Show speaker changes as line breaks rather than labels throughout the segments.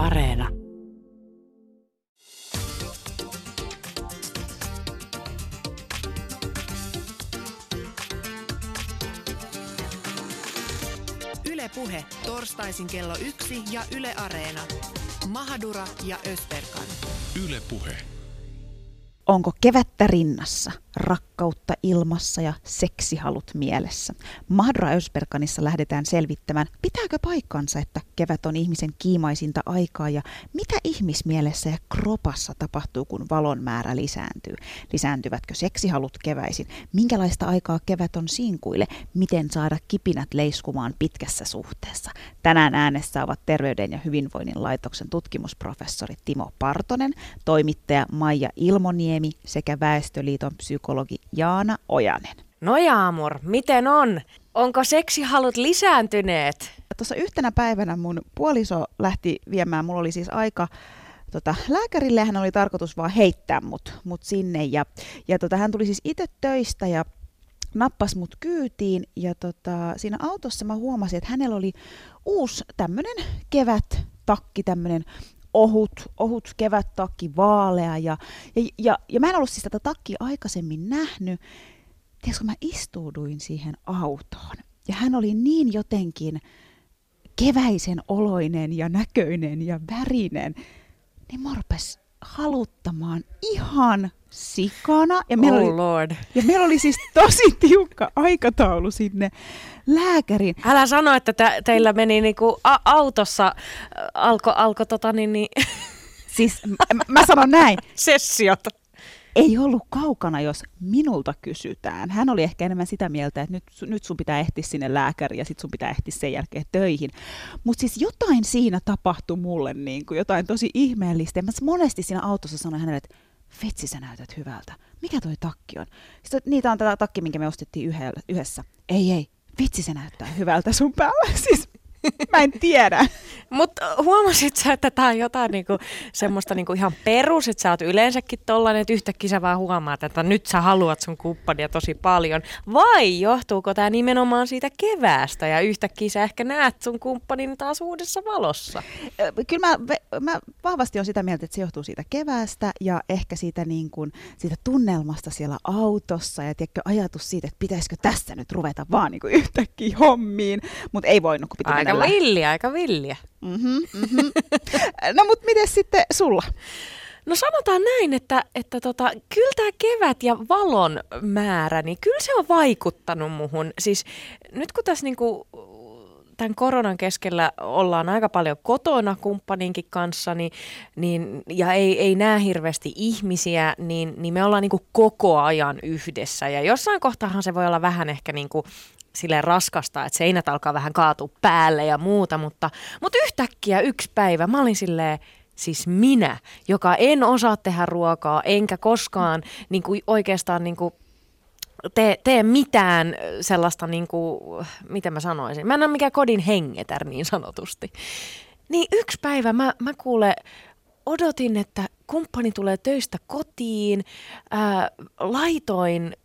Areena.
Yle Puhe, torstaisin kello yksi ja Yle Areena. Mahadura ja Österkan.
Yle Puhe.
Onko kevättä rinnassa, rakkautta ilmassa ja seksihalut mielessä? Madra Ösperkanissa lähdetään selvittämään, pitääkö paikkansa, että kevät on ihmisen kiimaisinta aikaa ja mitä ihmismielessä ja kropassa tapahtuu, kun valon määrä lisääntyy? Lisääntyvätkö seksihalut keväisin? Minkälaista aikaa kevät on sinkuille? Miten saada kipinät leiskumaan pitkässä suhteessa? Tänään äänessä ovat Terveyden ja hyvinvoinnin laitoksen tutkimusprofessori Timo Partonen, toimittaja Maija Ilmoniemi sekä Väestöliiton psykologi Jaana Ojanen.
No Jaamur, miten on? Onko seksihalut lisääntyneet?
Tuossa yhtenä päivänä mun puoliso lähti viemään, mulla oli siis aika tota, lääkärille, hän oli tarkoitus vaan heittää mut, mut sinne ja, ja tota, hän tuli siis itse töistä ja nappas mut kyytiin ja tota, siinä autossa mä huomasin, että hänellä oli uusi tämmönen kevät takki, tämmönen ohut, ohut kevättakki, vaalea. Ja, ja, ja, ja mä en ollut siis tätä takkia aikaisemmin nähnyt. Tiedätkö, mä istuuduin siihen autoon. Ja hän oli niin jotenkin keväisen oloinen ja näköinen ja värinen. Niin mä haluttamaan ihan sikana.
Ja meillä, oh oli, Lord.
ja meillä oli siis tosi tiukka aikataulu sinne lääkärin.
Älä sano, että te, teillä meni niinku a- autossa, alko, alko tota niin, niin...
Siis mä, mä sanon näin.
Sessiot
ei ollut kaukana, jos minulta kysytään. Hän oli ehkä enemmän sitä mieltä, että nyt, nyt sun pitää ehtiä sinne lääkäriin ja sitten sun pitää ehtiä sen jälkeen töihin. Mutta siis jotain siinä tapahtui mulle, niin kuin jotain tosi ihmeellistä. mä monesti siinä autossa sanoin hänelle, että vitsi sä näytät hyvältä. Mikä toi takki on? Sitten niitä on tätä takki, minkä me ostettiin yhdessä. Ei, ei, vitsi se näyttää hyvältä sun päällä. Siis Mä en tiedä.
Mutta huomasit sä, että tämä on jotain niinku, semmoista niinku ihan perus, että sä oot yleensäkin tollanen, että yhtäkkiä sä vaan huomaat, että nyt sä haluat sun kumppania tosi paljon. Vai johtuuko tämä nimenomaan siitä keväästä ja yhtäkkiä sä ehkä näet sun kumppanin taas uudessa valossa?
Kyllä mä, mä vahvasti on sitä mieltä, että se johtuu siitä keväästä ja ehkä siitä, niin kuin, siitä tunnelmasta siellä autossa ja tiedätkö, ajatus siitä, että pitäisikö tässä nyt ruveta vaan niin yhtäkkiä hommiin, mutta ei voinut, kun pitää
Aika villiä, aika villiä.
Mm-hmm, mm-hmm. no mutta miten sitten sulla?
No sanotaan näin, että, että tota, kyllä tämä kevät ja valon määrä, niin kyllä se on vaikuttanut muhun. Siis nyt kun tässä niinku tämän koronan keskellä ollaan aika paljon kotona kumppaninkin kanssa niin, niin, ja ei, ei näe hirveästi ihmisiä, niin, niin me ollaan niin koko ajan yhdessä. Ja jossain kohtaahan se voi olla vähän ehkä niin kuin silleen raskasta, että seinät alkaa vähän kaatua päälle ja muuta, mutta, mutta yhtäkkiä yksi päivä mä olin silleen, siis minä, joka en osaa tehdä ruokaa, enkä koskaan niin kuin oikeastaan niin kuin tee, tee mitään sellaista, niin kuin, miten mä sanoisin, mä en ole mikään kodin hengetär niin sanotusti. Niin yksi päivä mä, mä kuule, odotin, että kumppani tulee töistä kotiin, ää, laitoin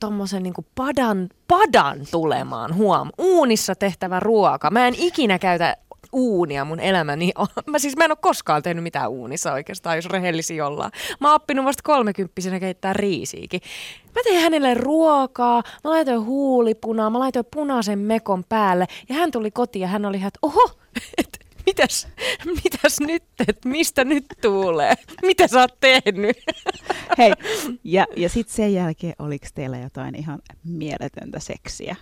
tommosen niinku padan, padan tulemaan, huom, uunissa tehtävä ruoka. Mä en ikinä käytä uunia mun elämäni. Mä siis mä en ole koskaan tehnyt mitään uunissa oikeastaan, jos rehellisi ollaan. Mä oon oppinut vasta kolmekymppisenä keittää riisiikin. Mä tein hänelle ruokaa, mä laitoin huulipunaa, mä laitoin punaisen mekon päälle ja hän tuli kotiin ja hän oli että oho, että mitäs, mitäs nyt, että mistä nyt tulee? Mitä sä oot tehnyt?
Hei, ja, ja sitten sen jälkeen oliko teillä jotain ihan mieletöntä seksiä?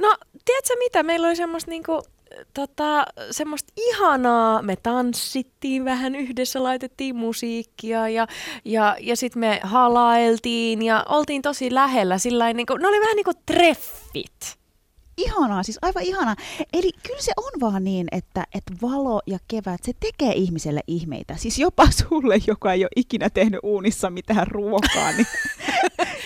No, tiedätkö mitä? Meillä oli semmoista niinku, tota, semmoista ihanaa, me tanssittiin vähän yhdessä, laitettiin musiikkia ja, ja, ja sitten me halailtiin ja oltiin tosi lähellä. Sillain, niin kuin, ne oli vähän niin kuin treffit
ihanaa, siis aivan ihanaa. Eli kyllä se on vaan niin, että, että valo ja kevät, se tekee ihmiselle ihmeitä. Siis jopa sulle, joka ei ole ikinä tehnyt uunissa mitään ruokaa. Niin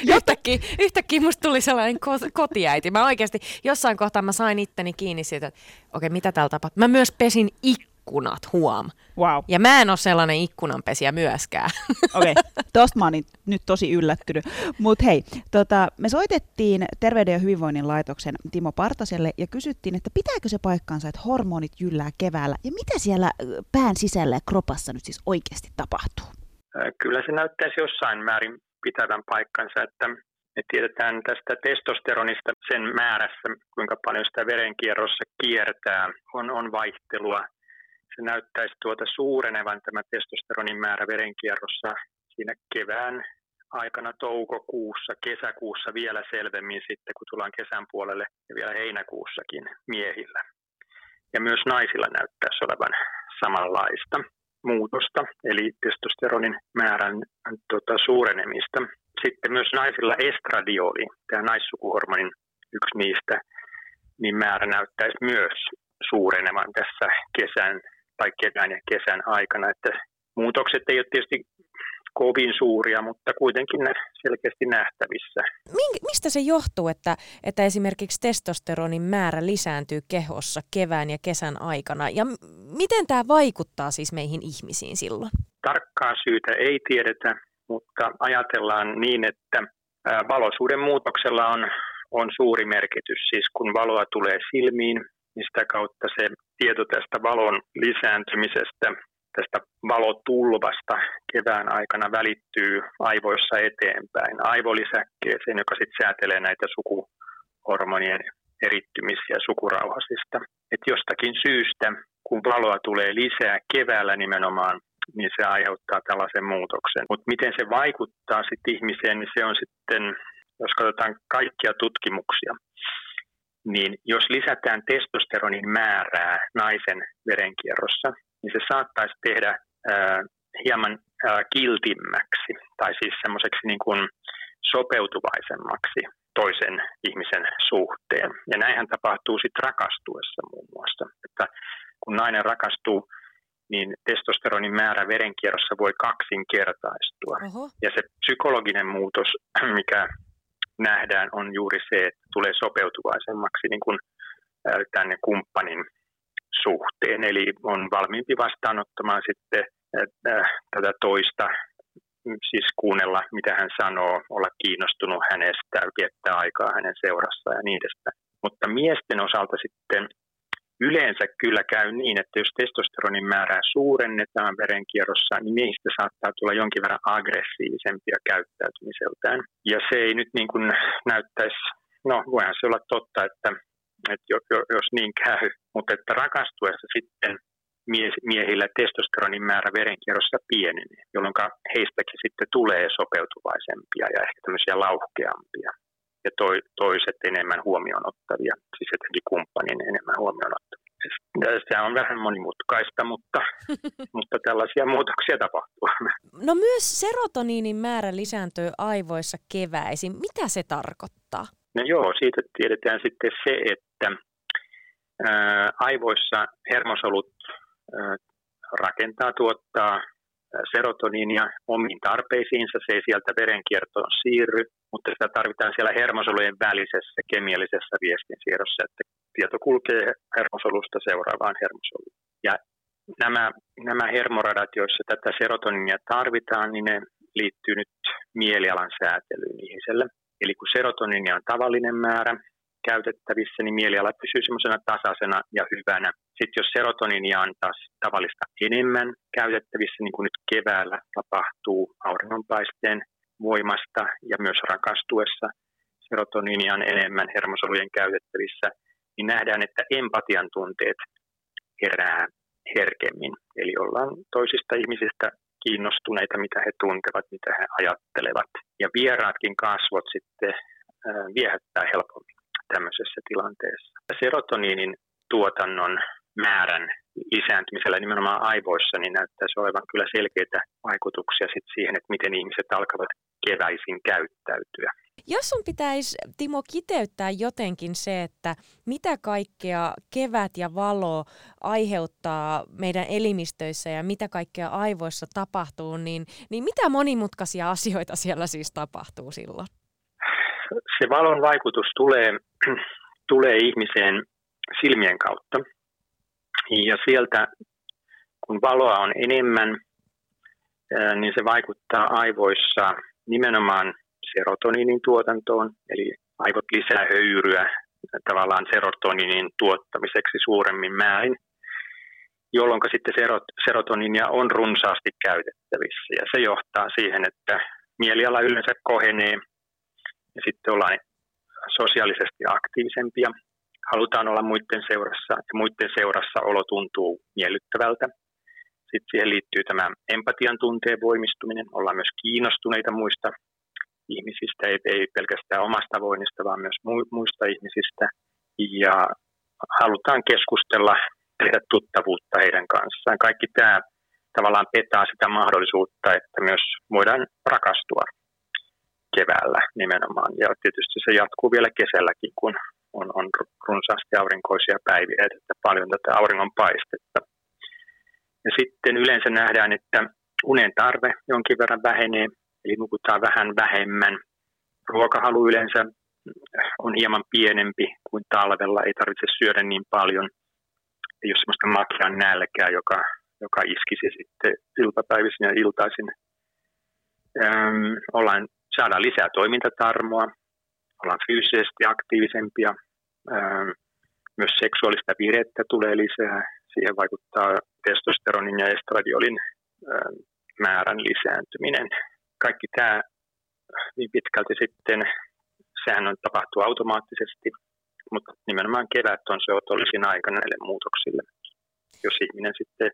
yhtäkkiä, yhtäkkiä musta tuli sellainen ko- kotiäiti. Mä oikeasti jossain kohtaa mä sain itteni kiinni siitä, että okei, okay, mitä täällä tapahtuu. Mä myös pesin ikkunan ikkunat, huom.
Wow.
Ja mä en ole sellainen ikkunanpesiä myöskään.
Okei, okay. tosta mä oon nyt tosi yllättynyt. Mutta hei, tota, me soitettiin Terveyden ja hyvinvoinnin laitoksen Timo Partaselle ja kysyttiin, että pitääkö se paikkaansa, että hormonit jyllää keväällä ja mitä siellä pään sisällä ja kropassa nyt siis oikeasti tapahtuu?
Kyllä se näyttäisi jossain määrin pitävän paikkansa, että me tiedetään tästä testosteronista sen määrässä, kuinka paljon sitä verenkierrossa kiertää, on, on vaihtelua. Se näyttäisi tuota suurenevan tämä testosteronin määrä verenkierrossa siinä kevään aikana toukokuussa, kesäkuussa vielä selvemmin sitten, kun tullaan kesän puolelle ja vielä heinäkuussakin miehillä. Ja myös naisilla näyttäisi olevan samanlaista muutosta, eli testosteronin määrän tuota, suurenemista. Sitten myös naisilla estradioli, tämä naissukuhormonin yksi niistä, niin määrä näyttäisi myös suurenevan tässä kesän tai kevään ja kesän aikana. Että muutokset ei ole tietysti kovin suuria, mutta kuitenkin selkeästi nähtävissä.
Mistä se johtuu, että, että esimerkiksi testosteronin määrä lisääntyy kehossa kevään ja kesän aikana? Ja miten tämä vaikuttaa siis meihin ihmisiin silloin?
Tarkkaa syytä ei tiedetä, mutta ajatellaan niin, että valoisuuden muutoksella on, on suuri merkitys. Siis kun valoa tulee silmiin, niin sitä kautta se tieto tästä valon lisääntymisestä tästä valotulvasta kevään aikana välittyy aivoissa eteenpäin aivolisäkkeeseen, joka sitten säätelee näitä sukuhormonien erittymisiä sukurauhasista. Et jostakin syystä, kun valoa tulee lisää keväällä nimenomaan, niin se aiheuttaa tällaisen muutoksen. Mutta miten se vaikuttaa sitten ihmiseen, niin se on sitten, jos katsotaan kaikkia tutkimuksia, niin jos lisätään testosteronin määrää naisen verenkierrossa, niin se saattaisi tehdä ää, hieman ää, kiltimmäksi tai siis semmoiseksi niin kuin sopeutuvaisemmaksi toisen ihmisen suhteen. Ja näinhän tapahtuu sitten rakastuessa muun muassa. Että kun nainen rakastuu, niin testosteronin määrä verenkierrossa voi kaksinkertaistua. Oho. Ja se psykologinen muutos, mikä nähdään, on juuri se, että tulee sopeutuvaisemmaksi niin kuin tänne kumppanin suhteen, eli on valmiimpi vastaanottamaan sitten tätä toista, siis kuunnella mitä hän sanoo, olla kiinnostunut hänestä, viettää aikaa hänen seurassaan ja niin edespäin. Mutta miesten osalta sitten yleensä kyllä käy niin, että jos testosteronin määrää suurennetaan verenkierrossa, niin miehistä saattaa tulla jonkin verran aggressiivisempia käyttäytymiseltään. Ja se ei nyt niin kuin näyttäisi, no voihan se olla totta, että että jos niin käy, mutta että rakastuessa sitten miehillä testosteronin määrä verenkierrossa pienenee, jolloin heistäkin sitten tulee sopeutuvaisempia ja ehkä tämmöisiä lauhkeampia ja toi, toiset enemmän huomioon ottavia, siis jotenkin kumppanin enemmän huomioon ottavia. Tämä on vähän monimutkaista, mutta, mutta tällaisia muutoksia tapahtuu.
No myös serotoniinin määrä lisääntyy aivoissa keväisin. Mitä se tarkoittaa?
No joo, siitä tiedetään sitten se, että ää, aivoissa hermosolut ää, rakentaa, tuottaa serotoniinia omiin tarpeisiinsa, se ei sieltä verenkiertoon siirry, mutta sitä tarvitaan siellä hermosolujen välisessä kemiallisessa viestinsiirrossa, että tieto kulkee hermosolusta seuraavaan hermosoluun. Ja nämä, nämä hermoradat, joissa tätä serotoninia tarvitaan, niin ne liittyy nyt mielialan säätelyyn ihmiselle. Eli kun serotoniinia on tavallinen määrä käytettävissä, niin mieliala pysyy semmoisena tasaisena ja hyvänä. Sitten jos serotoniinia on taas tavallista enemmän käytettävissä, niin kuin nyt keväällä tapahtuu auringonpaisteen voimasta ja myös rakastuessa, serotoniinia on enemmän hermosolujen käytettävissä, niin nähdään, että empatian tunteet herää herkemmin. Eli ollaan toisista ihmisistä kiinnostuneita, mitä he tuntevat, mitä he ajattelevat. Ja vieraatkin kasvot sitten viehättää helpommin tämmöisessä tilanteessa. Serotoniinin tuotannon määrän lisääntymisellä nimenomaan aivoissa niin näyttäisi olevan kyllä selkeitä vaikutuksia sit siihen, että miten ihmiset alkavat keväisin käyttäytyä.
Jos sun pitäisi, Timo, kiteyttää jotenkin se, että mitä kaikkea kevät ja valo aiheuttaa meidän elimistöissä ja mitä kaikkea aivoissa tapahtuu, niin, niin mitä monimutkaisia asioita siellä siis tapahtuu silloin?
Se valon vaikutus tulee, tulee ihmiseen silmien kautta. Ja sieltä kun valoa on enemmän, niin se vaikuttaa aivoissa nimenomaan serotoniinin tuotantoon, eli aivot lisää höyryä tavallaan serotoninin tuottamiseksi suuremmin määrin, jolloin sitten serotoninia on runsaasti käytettävissä. Ja se johtaa siihen, että mieliala yleensä kohenee ja sitten ollaan sosiaalisesti aktiivisempia. Halutaan olla muiden seurassa ja muiden seurassa olo tuntuu miellyttävältä. Sitten siihen liittyy tämä empatian tunteen voimistuminen. Ollaan myös kiinnostuneita muista ihmisistä, ei, ei pelkästään omasta voinnista, vaan myös muista ihmisistä. Ja halutaan keskustella, tehdä tuttavuutta heidän kanssaan. Kaikki tämä tavallaan petaa sitä mahdollisuutta, että myös voidaan rakastua keväällä nimenomaan. Ja tietysti se jatkuu vielä kesälläkin, kun on, on runsaasti aurinkoisia päiviä, että paljon tätä auringon paistetta. Ja sitten yleensä nähdään, että unen tarve jonkin verran vähenee, eli nukutaan vähän vähemmän. Ruokahalu yleensä on hieman pienempi kuin talvella, ei tarvitse syödä niin paljon. Ei ole sellaista makean nälkää, joka, joka iskisi sitten iltapäivisin ja iltaisin. Öm, ollaan, saadaan lisää toimintatarmoa, ollaan fyysisesti aktiivisempia, öm, myös seksuaalista virettä tulee lisää. Siihen vaikuttaa testosteronin ja estradiolin öm, määrän lisääntyminen kaikki tämä niin pitkälti sitten, sehän on tapahtuu automaattisesti, mutta nimenomaan kevät on se otollisin aika näille muutoksille, jos ihminen sitten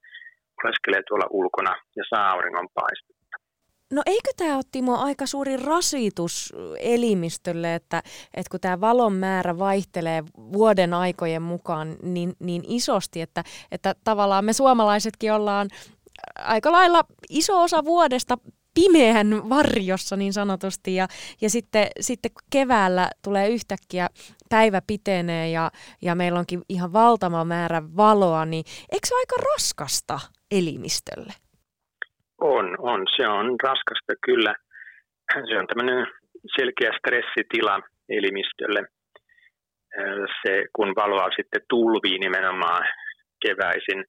oleskelee tuolla ulkona ja saa auringon paistetta.
No eikö tämä ole Timo aika suuri rasitus elimistölle, että, että kun tämä valon määrä vaihtelee vuoden aikojen mukaan niin, niin isosti, että, että tavallaan me suomalaisetkin ollaan aika lailla iso osa vuodesta pimeän varjossa niin sanotusti ja, ja sitten, sitten keväällä tulee yhtäkkiä päivä pitenee ja, ja meillä onkin ihan valtava määrä valoa, niin eikö se ole aika raskasta elimistölle?
On, on. Se on raskasta kyllä. Se on tämmöinen selkeä stressitila elimistölle. Se, kun valoa sitten tulvii nimenomaan keväisin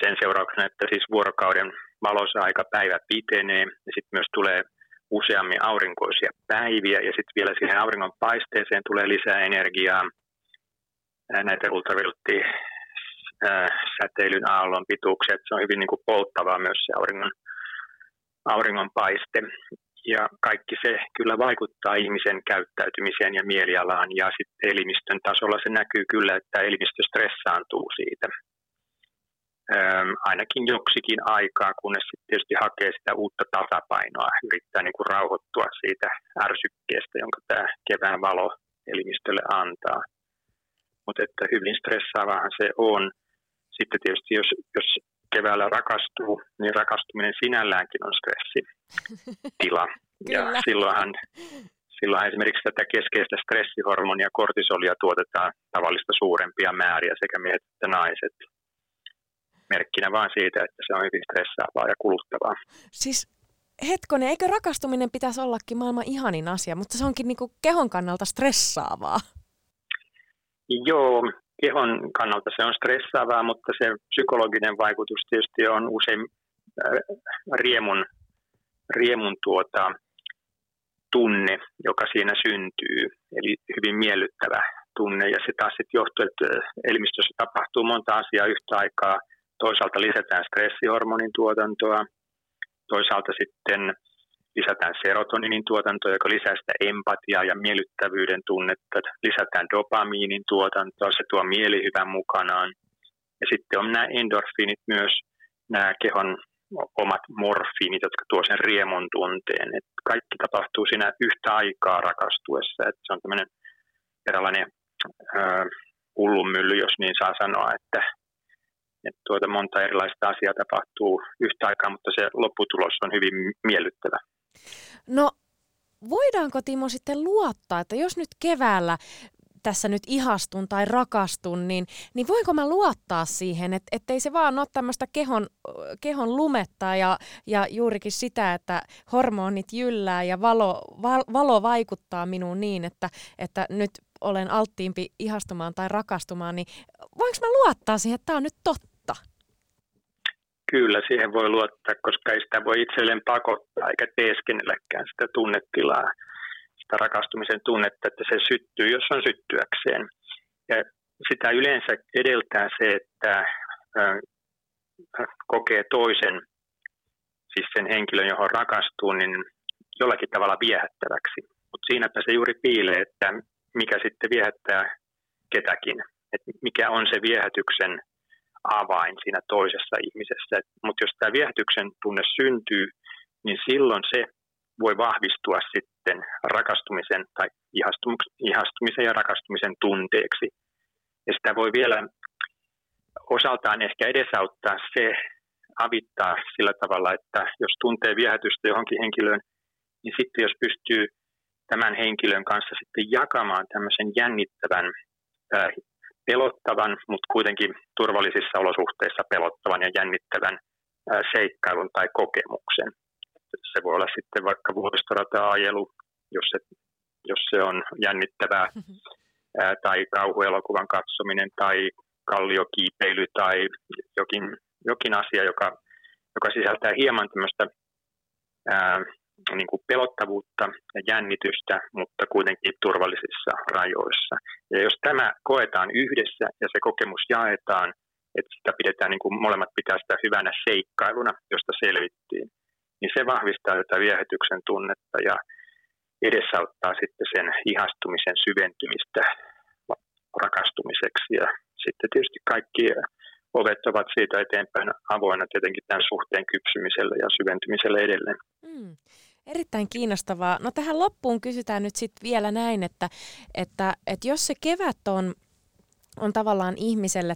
sen seurauksena, että siis vuorokauden valossa aika päivä pitenee ja sitten myös tulee useammin aurinkoisia päiviä ja sitten vielä siihen auringon paisteeseen tulee lisää energiaa näitä säteilyn aallon pituuksia, se on hyvin niin kuin polttavaa myös se auringon, auringon paiste. Ja kaikki se kyllä vaikuttaa ihmisen käyttäytymiseen ja mielialaan ja sitten elimistön tasolla se näkyy kyllä, että elimistö stressaantuu siitä ainakin joksikin aikaa, kunnes sitten tietysti hakee sitä uutta tasapainoa, yrittää niin kuin rauhoittua siitä ärsykkeestä, jonka tämä kevään valo elimistölle antaa. Mutta että hyvin stressaavahan se on. Sitten tietysti jos, jos keväällä rakastuu, niin rakastuminen sinälläänkin on stressitila. ja silloinhan, silloinhan esimerkiksi tätä keskeistä stressihormonia, kortisolia tuotetaan tavallista suurempia määriä sekä miehet että naiset merkkinä vaan siitä, että se on hyvin stressaavaa ja kuluttavaa.
Siis hetkonen, eikö rakastuminen pitäisi ollakin maailman ihanin asia, mutta se onkin niinku kehon kannalta stressaavaa?
Joo, kehon kannalta se on stressaavaa, mutta se psykologinen vaikutus tietysti on usein äh, riemun, riemun tuota, tunne, joka siinä syntyy, eli hyvin miellyttävä tunne. Ja se taas sitten johtuu, että elimistössä tapahtuu monta asiaa yhtä aikaa – Toisaalta lisätään stressihormonin tuotantoa, toisaalta sitten lisätään serotoninin tuotantoa, joka lisää sitä empatiaa ja miellyttävyyden tunnetta. Lisätään dopamiinin tuotantoa, se tuo mielihyvän mukanaan. Ja sitten on nämä endorfiinit myös, nämä kehon omat morfiinit, jotka tuo sen riemun tunteen. Et kaikki tapahtuu siinä yhtä aikaa rakastuessa. Et se on tämmöinen eräänlainen hullunmylly, jos niin saa sanoa, että että tuota monta erilaista asiaa tapahtuu yhtä aikaa, mutta se lopputulos on hyvin miellyttävä.
No voidaanko Timo sitten luottaa, että jos nyt keväällä tässä nyt ihastun tai rakastun, niin, niin voinko mä luottaa siihen, että ettei se vaan ole tämmöistä kehon, kehon lumetta ja, ja juurikin sitä, että hormonit jyllää ja valo, val, valo vaikuttaa minuun niin, että, että nyt olen alttiimpi ihastumaan tai rakastumaan, niin voinko mä luottaa siihen, että tämä on nyt totta?
Kyllä, siihen voi luottaa, koska ei sitä voi itselleen pakottaa eikä teeskennelläkään sitä tunnetilaa, sitä rakastumisen tunnetta, että se syttyy, jos on syttyäkseen. Ja sitä yleensä edeltää se, että kokee toisen, siis sen henkilön, johon rakastuu, niin jollakin tavalla viehättäväksi. Mutta siinäpä se juuri piilee, että mikä sitten viehättää ketäkin, että mikä on se viehätyksen avain siinä toisessa ihmisessä. Mutta jos tämä viehätyksen tunne syntyy, niin silloin se voi vahvistua sitten rakastumisen tai ihastumisen ja rakastumisen tunteeksi. Ja sitä voi vielä osaltaan ehkä edesauttaa se, avittaa sillä tavalla, että jos tuntee viehätystä johonkin henkilöön, niin sitten jos pystyy tämän henkilön kanssa sitten jakamaan tämmöisen jännittävän, pelottavan, mutta kuitenkin turvallisissa olosuhteissa pelottavan ja jännittävän seikkailun tai kokemuksen. Se voi olla sitten vaikka vuoristorata-ajelu, jos se, jos se on jännittävää, mm-hmm. tai kauhuelokuvan katsominen, tai kalliokiipeily, tai jokin, jokin asia, joka, joka sisältää hieman tämmöistä ää, niin kuin pelottavuutta ja jännitystä, mutta kuitenkin turvallisissa rajoissa. Ja jos tämä koetaan yhdessä ja se kokemus jaetaan, että sitä pidetään, niin kuin molemmat pitää sitä hyvänä seikkailuna, josta selvittiin, niin se vahvistaa tätä viehätyksen tunnetta ja edesauttaa sitten sen ihastumisen syventymistä rakastumiseksi. Ja sitten tietysti kaikki ovet ovat siitä eteenpäin avoinna tietenkin tämän suhteen kypsymiselle ja syventymiselle edelleen. Mm.
Erittäin kiinnostavaa. No tähän loppuun kysytään nyt sitten vielä näin, että, että, että jos se kevät on on tavallaan ihmiselle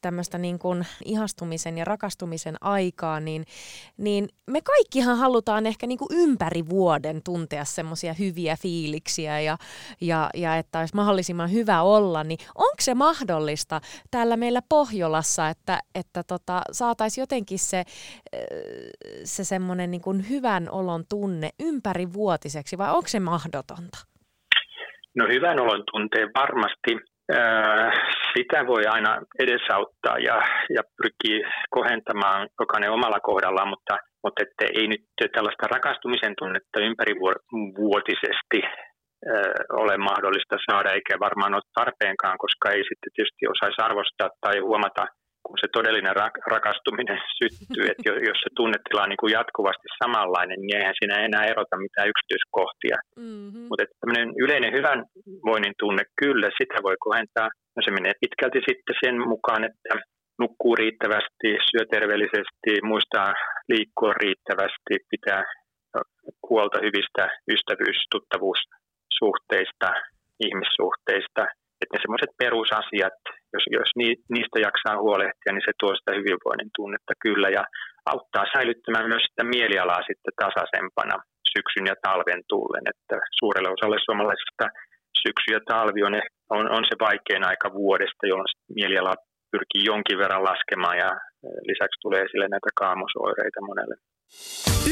tämmöistä, niin ihastumisen ja rakastumisen aikaa, niin, niin me kaikkihan halutaan ehkä niin kuin ympäri vuoden tuntea semmoisia hyviä fiiliksiä ja, ja, ja että olisi mahdollisimman hyvä olla, niin onko se mahdollista täällä meillä Pohjolassa, että, että tota, saataisiin jotenkin se, se semmoinen niin kuin hyvän olon tunne ympärivuotiseksi vai onko se mahdotonta?
No hyvän olon tunteen varmasti sitä voi aina edesauttaa ja, ja pyrkii kohentamaan jokainen omalla kohdallaan, mutta, mutta että ei nyt tällaista rakastumisen tunnetta ympärivuotisesti ole mahdollista saada, eikä varmaan ole tarpeenkaan, koska ei sitten tietysti osaisi arvostaa tai huomata kun se todellinen rakastuminen syttyy, että jos se tunnetila on niin kuin jatkuvasti samanlainen, niin eihän siinä enää erota mitään yksityiskohtia. Mm-hmm. Mutta tämmöinen yleinen hyvän voinnin tunne, kyllä, sitä voi kohentaa. No se menee pitkälti sitten sen mukaan, että nukkuu riittävästi, syö terveellisesti, muistaa liikkua riittävästi, pitää huolta hyvistä ystävyys- tuttavuussuhteista, ihmissuhteista – että ne semmoiset perusasiat, jos, jos niistä jaksaa huolehtia, niin se tuo sitä hyvinvoinnin tunnetta kyllä ja auttaa säilyttämään myös sitä mielialaa sitten tasaisempana syksyn ja talven tullen, että suurelle osalle suomalaisista syksy ja talvi on, on, on se vaikein aika vuodesta, jolloin mieliala pyrkii jonkin verran laskemaan ja lisäksi tulee esille näitä kaamosoireita monelle.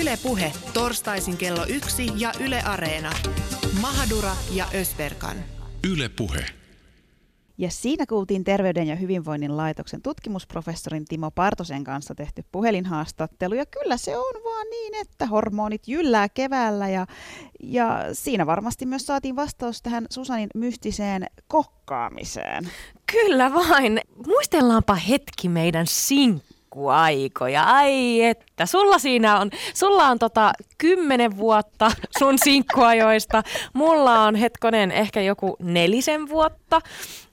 Yle Puhe, torstaisin kello yksi ja Yle Areena. Mahadura ja Ösberkan.
Yle Puhe. Ja siinä kuultiin Terveyden ja hyvinvoinnin laitoksen tutkimusprofessorin Timo Partosen kanssa tehty puhelinhaastattelu. Ja kyllä se on vaan niin, että hormonit jyllää keväällä ja, ja siinä varmasti myös saatiin vastaus tähän Susanin mystiseen kokkaamiseen.
Kyllä vain. Muistellaanpa hetki meidän sinkku sinkkuaikoja. Ai että, sulla siinä on, sulla on tota kymmenen vuotta sun sinkkuajoista. Mulla on hetkonen ehkä joku nelisen vuotta.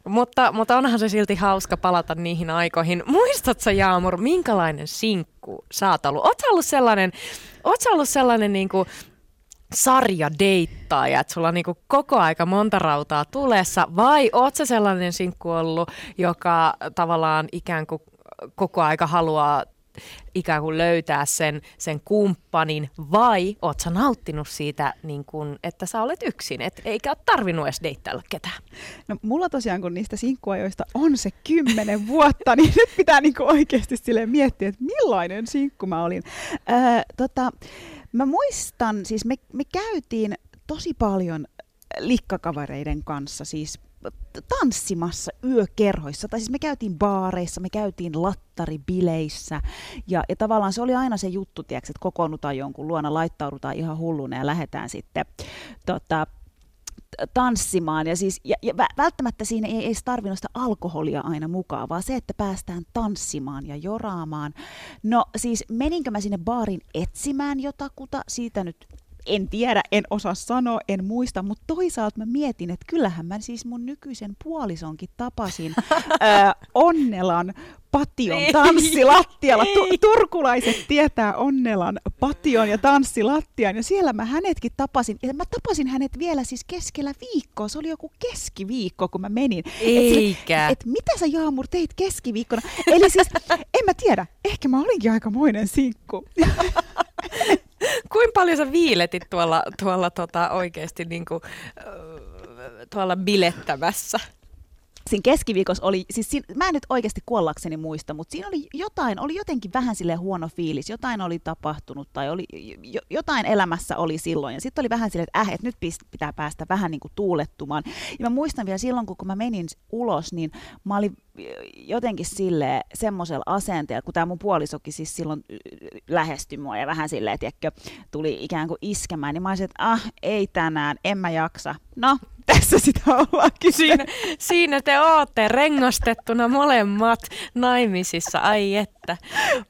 Mutta, mutta onhan se silti hauska palata niihin aikoihin. Muistatko Jaamur, minkälainen sinkku sä oot ollut? Oot ollut sellainen, oot ollut sellainen niinku sarja deittaaja, että sulla on niinku koko aika monta rautaa tulessa, vai oot sä sellainen sinkku ollut, joka tavallaan ikään kuin koko aika haluaa ikään kuin löytää sen, sen kumppanin, vai oot sä nauttinut siitä, niin kun, että sä olet yksin, et eikä ole tarvinnut edes deittailla ketään?
No mulla tosiaan, kun niistä sinkkuajoista on se kymmenen vuotta, niin nyt pitää niin oikeasti sille miettiä, että millainen sinkku mä olin. Öö, tota, mä muistan, siis me, me käytiin tosi paljon likkakavareiden kanssa, siis tanssimassa yökerhoissa, tai siis me käytiin baareissa, me käytiin lattaribileissä, ja, ja tavallaan se oli aina se juttu, tiiäks, että kokoonnutaan jonkun luona, laittaudutaan ihan hulluna ja lähdetään sitten tota, tanssimaan. Ja, siis, ja, ja välttämättä siinä ei edes tarvinnut sitä alkoholia aina mukaan, vaan se, että päästään tanssimaan ja joraamaan. No siis meninkö mä sinne baarin etsimään jotakuta, siitä nyt en tiedä, en osaa sanoa, en muista, mutta toisaalta mä mietin, että kyllähän mä siis mun nykyisen puolisonkin tapasin ää, Onnelan pation ei, tanssilattialla. Tu- turkulaiset tietää Onnelan pation ja tanssilattian ja siellä mä hänetkin tapasin. Ja mä tapasin hänet vielä siis keskellä viikkoa. Se oli joku keskiviikko, kun mä menin.
Eikä.
Et, et mitä sä Jaamur teit keskiviikkona? Eli siis, en mä tiedä, ehkä mä olinkin aikamoinen sinkku.
Kuinka paljon sä viiletit tuolla, tuolla tota, oikeasti niin kuin, tuolla bilettämässä?
siinä keskiviikossa oli, siis siinä, mä en nyt oikeasti kuollakseni muista, mutta siinä oli jotain, oli jotenkin vähän sille huono fiilis, jotain oli tapahtunut tai oli, jotain elämässä oli silloin. Ja sitten oli vähän silleen, että äh, että nyt pitää päästä vähän niin kuin tuulettumaan. Ja mä muistan vielä silloin, kun mä menin ulos, niin mä olin jotenkin sille semmoisella asenteella, kun tämä mun puolisokin siis silloin lähestyi mua ja vähän silleen, tiedätkö, tuli ikään kuin iskemään, niin mä olisin, että ah, ei tänään, en mä jaksa. No, tässä sitä ollaankin.
Siinä, siinä te ootte rengastettuna molemmat naimisissa, ai että.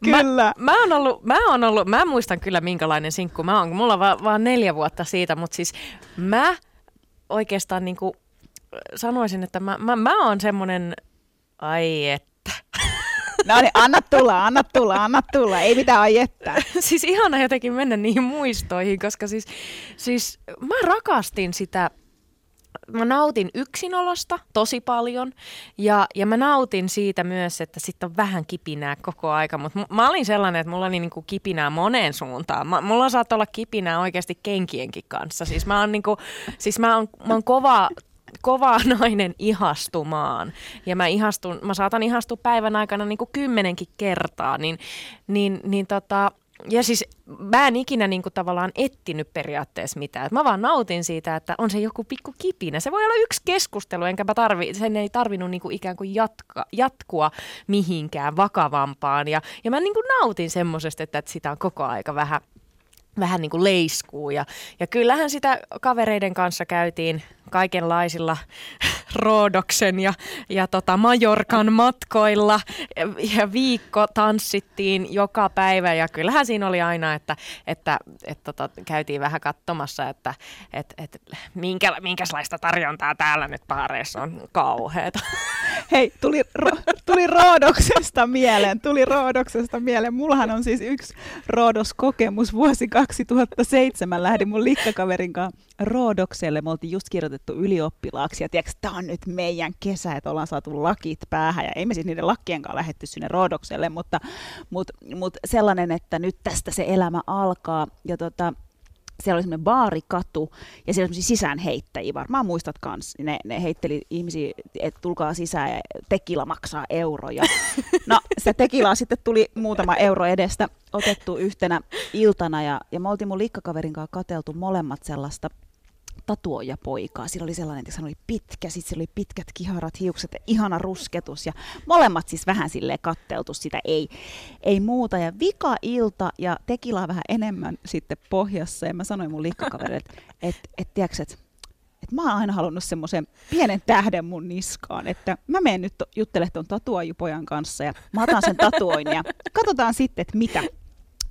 Kyllä.
Mä, mä, oon ollut, mä, oon ollut, mä muistan kyllä minkälainen sinkku mä oon, mulla on vaan, vaan neljä vuotta siitä, mutta siis mä oikeastaan niin kuin sanoisin, että mä, mä, mä oon semmoinen, ai että.
No niin, anna tulla, anna tulla, anna tulla, ei mitään ajettaa.
siis ihana jotenkin mennä niihin muistoihin, koska siis, siis mä rakastin sitä mä nautin yksinolosta tosi paljon ja, ja mä nautin siitä myös, että sitten on vähän kipinää koko aika, mutta mä olin sellainen, että mulla oli niinku kipinää moneen suuntaan. Mä, mulla saattaa olla kipinää oikeasti kenkienkin kanssa. Siis mä oon, niinku, siis mä oon, mä oon kova kova nainen ihastumaan ja mä, ihastun, mä saatan ihastua päivän aikana niin kuin kymmenenkin kertaa, niin, niin, niin tota, ja siis mä en ikinä niin kuin tavallaan ettinyt periaatteessa mitään. mä vaan nautin siitä, että on se joku pikku kipinä. Se voi olla yksi keskustelu, enkä mä tarvi, sen ei tarvinnut niin kuin ikään kuin jatka, jatkua mihinkään vakavampaan. Ja, ja mä niin kuin nautin semmoisesta, että, että sitä on koko aika vähän vähän niin kuin leiskuu. Ja, ja kyllähän sitä kavereiden kanssa käytiin kaikenlaisilla Roodoksen ja, ja tota Majorkan matkoilla ja, viikko tanssittiin joka päivä ja kyllähän siinä oli aina, että, että, että tota, käytiin vähän katsomassa, että et, et, minkä, minkälaista tarjontaa täällä nyt paareissa on kauheata.
Hei, tuli, ro, tuli Roodoksesta mieleen, tuli Roodoksesta mieleen. Mullahan on siis yksi Roodos-kokemus vuosi 2007. Lähdin mun likkakaverin kanssa Roodokselle. Me oltiin just kirjoitettu ylioppilaaksi ja tiedätkö, tämä on nyt meidän kesä, että ollaan saatu lakit päähän ja ei me siis niiden lakkien kanssa lähetty sinne Roodokselle, mutta, mutta, mutta sellainen, että nyt tästä se elämä alkaa ja tota, siellä oli semmoinen baarikatu ja siellä oli sisäänheittäjiä, varmaan muistat kans. Ne, ne heitteli ihmisiä, että tulkaa sisään ja tekila maksaa euroja. No se tekila sitten tuli muutama euro edestä otettu yhtenä iltana ja, ja me oltiin mun likkakaverin kanssa kateltu molemmat sellaista tatuoja poikaa. Sillä oli sellainen, että hän oli pitkä, sitten sillä oli pitkät kiharat, hiukset ja ihana rusketus. Ja molemmat siis vähän sille katteltu sitä, ei, ei muuta. Ja vika ilta ja tekilaa vähän enemmän sitten pohjassa. Ja mä sanoin mun liikkakaverille, että et, et, et, että mä oon aina halunnut semmoisen pienen tähden mun niskaan, että mä menen nyt juttelemaan tuon tatuajupojan kanssa ja mä otan sen tatuoin ja katsotaan sitten, että mitä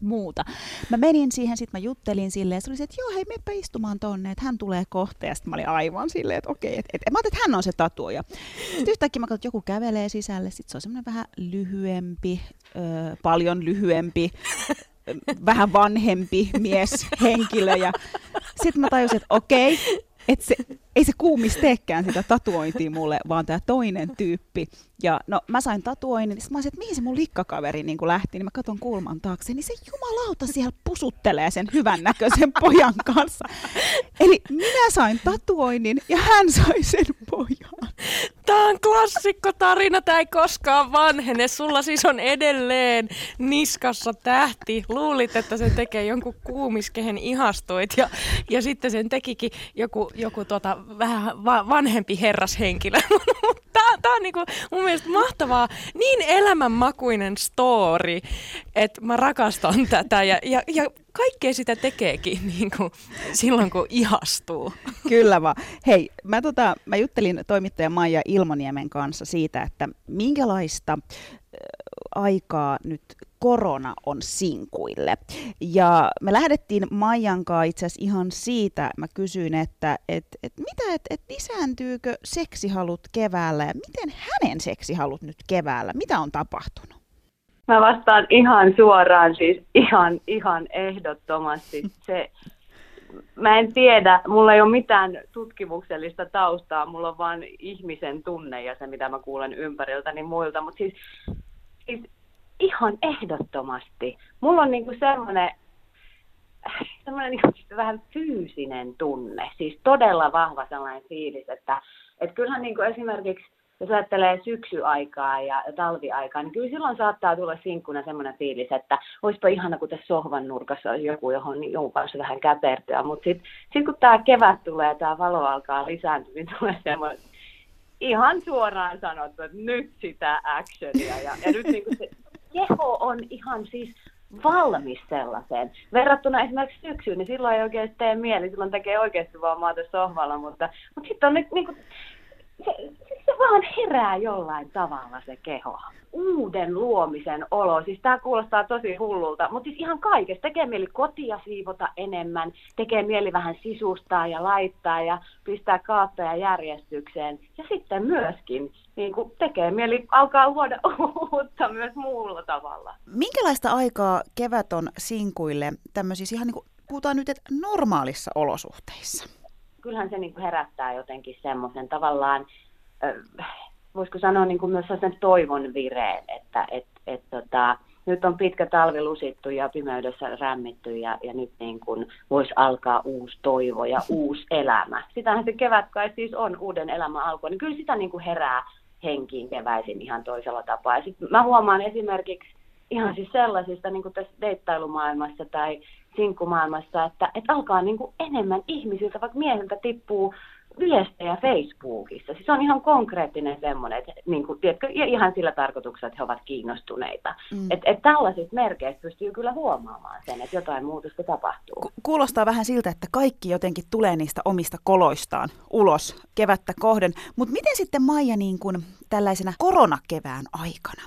muuta. Mä menin siihen, sitten mä juttelin silleen, ja se oli se, että joo, hei, meppä istumaan tonne, että hän tulee kohta. Ja sitten mä olin aivan silleen, että okei, että, että, mä että hän on se tatuoja. Sitten yhtäkkiä mä katsoin, että joku kävelee sisälle, sitten se on semmoinen vähän lyhyempi, ö, paljon lyhyempi, vähän vanhempi mies, henkilö. Ja sitten mä tajusin, että okei, että se, ei se kuumis teekään sitä tatuointia mulle, vaan tämä toinen tyyppi. Ja no mä sain tatuoinnin, niin mä olisin, että mihin se mun likkakaveri niin lähti, niin mä katson kulman taakse, niin se jumalauta siellä pusuttelee sen hyvän näköisen pojan kanssa. Eli minä sain tatuoinnin ja hän sai sen pojan.
Tämä on klassikkotarina, tämä ei koskaan vanhene. Sulla siis on edelleen niskassa tähti. Luulit, että se tekee jonkun kuumiskehen ihastuit ja, ja sitten sen tekikin joku, joku tota, vähän va- vanhempi herrashenkilö. Tämä, tämä on niinku mun mielestä mahtavaa, niin elämänmakuinen story, että mä rakastan tätä ja, ja, ja kaikkea sitä tekeekin niin kuin silloin, kun ihastuu.
Kyllä vaan. Hei, mä, tota, mä juttelin toimittaja Maija Ilmoniemen kanssa siitä, että minkälaista aikaa nyt korona on sinkuille. Ja me lähdettiin Maijankaan itse asiassa ihan siitä, mä kysyin, että et, et mitä, et, et lisääntyykö seksihalut keväällä ja miten hänen seksihalut nyt keväällä, mitä on tapahtunut?
Mä vastaan ihan suoraan, siis ihan, ihan ehdottomasti. Se, mä en tiedä, mulla ei ole mitään tutkimuksellista taustaa, mulla on vain ihmisen tunne ja se, mitä mä kuulen ympäriltäni muilta, mutta siis, siis ihan ehdottomasti. Mulla on niinku semmoinen semmoinen niinku vähän fyysinen tunne, siis todella vahva sellainen fiilis, että et kyllähän niinku esimerkiksi jos ajattelee syksyaikaa ja talviaikaa, niin kyllä silloin saattaa tulla sinkkuna semmoinen fiilis, että olisipa ihana, kun tässä sohvan nurkassa olisi joku, johon niin kanssa vähän käpertyä. Mutta sitten sit kun tämä kevät tulee, tämä valo alkaa lisääntyä, niin tulee semmoinen ihan suoraan sanottu, että nyt sitä actionia. Ja, ja nyt niin se keho on ihan siis valmis sellaiseen. Verrattuna esimerkiksi syksyyn, niin silloin ei oikeasti tee mieli, silloin tekee oikeasti vaan maata sohvalla, mutta, mutta sitten on nyt niin kuin, se, se vaan herää jollain tavalla se keho. Uuden luomisen olo. Siis tämä kuulostaa tosi hullulta, mutta siis ihan kaikesta. Tekee mieli kotia siivota enemmän, tekee mieli vähän sisustaa ja laittaa ja pistää kaattoja järjestykseen. Ja sitten myöskin niin kuin tekee mieli alkaa luoda uutta myös muulla tavalla.
Minkälaista aikaa kevät on sinkuille tämmöisissä ihan niin kuin, puhutaan nyt, että normaalissa olosuhteissa?
Kyllähän se niin kuin herättää jotenkin semmoisen tavallaan, voisiko sanoa niin kuin myös sellaisen toivon vireen, että et, et, tota, nyt on pitkä talvi lusittu ja pimeydessä rämmitty ja, ja nyt niin kuin voisi alkaa uusi toivo ja uusi elämä. Sitähän se kevät kai siis on uuden elämän alku, niin kyllä sitä niin kuin herää henkiin keväisin ihan toisella tapaa. Ja sit mä huomaan esimerkiksi ihan siis sellaisista niin kuin tässä deittailumaailmassa tai sinkkumaailmassa, että, että alkaa niin kuin enemmän ihmisiltä, vaikka miehiltä tippuu viestejä Facebookissa. Siis on ihan konkreettinen semmoinen, että niin kuin, tiedätkö, ihan sillä tarkoituksella, että he ovat kiinnostuneita. Mm. Että et tällaisista merkeistä pystyy kyllä huomaamaan sen, että jotain muutosta tapahtuu.
Ku- kuulostaa vähän siltä, että kaikki jotenkin tulee niistä omista koloistaan ulos kevättä kohden. Mutta miten sitten Maija niin kuin tällaisena koronakevään aikana?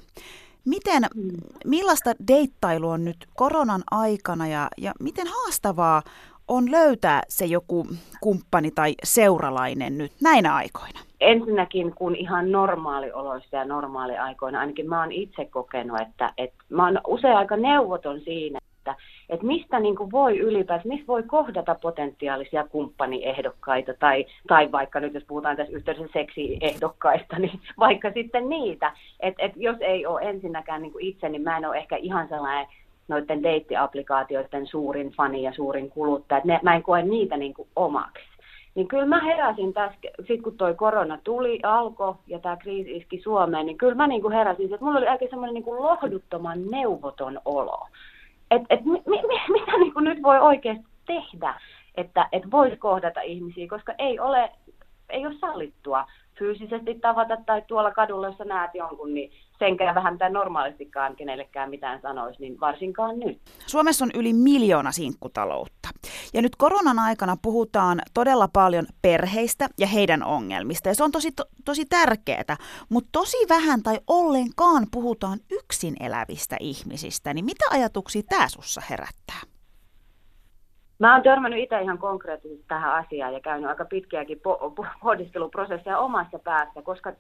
Miten, mm. millaista deittailu on nyt koronan aikana ja, ja miten haastavaa on löytää se joku kumppani tai seuralainen nyt näinä aikoina?
Ensinnäkin kun ihan normaalioloissa ja normaaliaikoina, ainakin mä oon itse kokenut, että, että mä oon usein aika neuvoton siinä, että, että mistä niin kuin voi ylipäätään, mistä voi kohdata potentiaalisia kumppaniehdokkaita tai, tai vaikka nyt jos puhutaan tässä yhteydessä seksiehdokkaista, niin vaikka sitten niitä. Että et jos ei ole ensinnäkään niin kuin itse, niin mä en ole ehkä ihan sellainen noiden deittiapplikaatioiden suurin fani ja suurin kuluttaja. Ne, mä en koe niitä niin kuin omaksi. Niin kyllä mä heräsin tässä, sit kun toi korona tuli, alkoi ja tämä kriisi iski Suomeen, niin kyllä mä niin kuin heräsin, että mulla oli aika semmoinen niin kuin lohduttoman neuvoton olo että et, mi, mi, mitä niin kuin nyt voi oikeasti tehdä, että et voisi kohdata ihmisiä, koska ei ole, ei ole sallittua fyysisesti tavata tai tuolla kadulla, jos näet jonkun, niin senkään vähän mitä normaalistikaan kenellekään mitään sanoisi, niin varsinkaan nyt.
Suomessa on yli miljoona sinkkutaloutta. Ja nyt koronan aikana puhutaan todella paljon perheistä ja heidän ongelmista. Ja se on tosi, to, tosi tärkeää, mutta tosi vähän tai ollenkaan puhutaan yksin elävistä ihmisistä. Niin mitä ajatuksia tämä sussa herättää?
Mä oon törmännyt itse ihan konkreettisesti tähän asiaan ja käynyt aika pitkiäkin pohdiskeluprosesseja omassa päässä, koska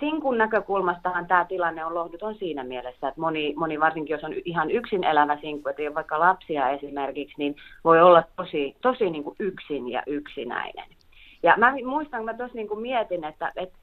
Sinkun näkökulmastahan tämä tilanne on lohduton siinä mielessä, että moni, moni varsinkin jos on ihan yksin elävä sinkku, että ei ole vaikka lapsia esimerkiksi, niin voi olla tosi, tosi niin kuin yksin ja yksinäinen. Ja mä muistan, kun mä tuossa niin mietin, että, että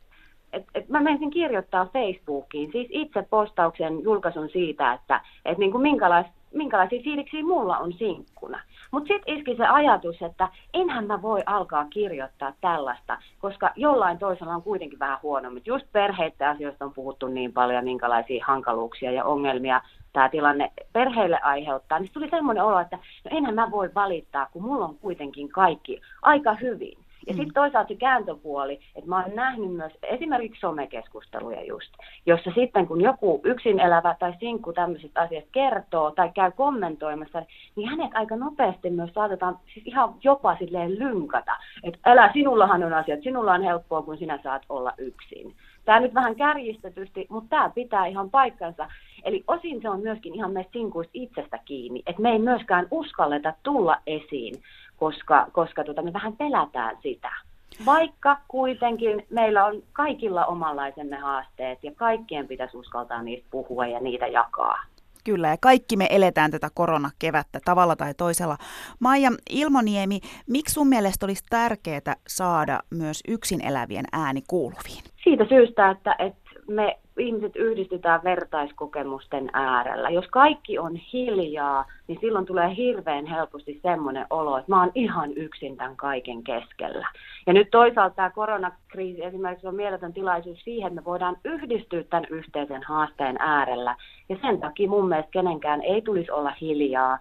et, et mä menisin kirjoittaa Facebookiin, siis itse postauksen julkaisun siitä, että et niin kuin minkälaista minkälaisia fiiliksiä mulla on sinkkuna. Mutta sitten iski se ajatus, että enhän mä voi alkaa kirjoittaa tällaista, koska jollain toisella on kuitenkin vähän huonommin. Just perheiden asioista on puhuttu niin paljon, minkälaisia hankaluuksia ja ongelmia tämä tilanne perheelle aiheuttaa. Niin tuli semmoinen olo, että no enhän mä voi valittaa, kun mulla on kuitenkin kaikki aika hyvin. Ja sitten toisaalta se kääntöpuoli, että mä oon nähnyt myös esimerkiksi somekeskusteluja just, jossa sitten kun joku yksin elävä tai sinkku tämmöisistä asioista kertoo tai käy kommentoimassa, niin hänet aika nopeasti myös saatetaan siis ihan jopa silleen lynkata, että älä, sinullahan on asiat, sinulla on helppoa, kun sinä saat olla yksin. Tämä nyt vähän kärjistetysti, mutta tämä pitää ihan paikkansa. Eli osin se on myöskin ihan meistä sinkuista itsestä kiinni, että me ei myöskään uskalleta tulla esiin koska, koska tota, me vähän pelätään sitä. Vaikka kuitenkin meillä on kaikilla omanlaisemme haasteet ja kaikkien pitäisi uskaltaa niistä puhua ja niitä jakaa.
Kyllä, ja kaikki me eletään tätä koronakevättä tavalla tai toisella. Maija Ilmoniemi, miksi sun mielestä olisi tärkeää saada myös yksin elävien ääni kuuluviin?
Siitä syystä, että, että me ihmiset yhdistetään vertaiskokemusten äärellä. Jos kaikki on hiljaa, niin silloin tulee hirveän helposti semmoinen olo, että mä oon ihan yksin tämän kaiken keskellä. Ja nyt toisaalta tämä koronakriisi esimerkiksi on mieletön tilaisuus siihen, että me voidaan yhdistyä tämän yhteisen haasteen äärellä. Ja sen takia mun mielestä kenenkään ei tulisi olla hiljaa,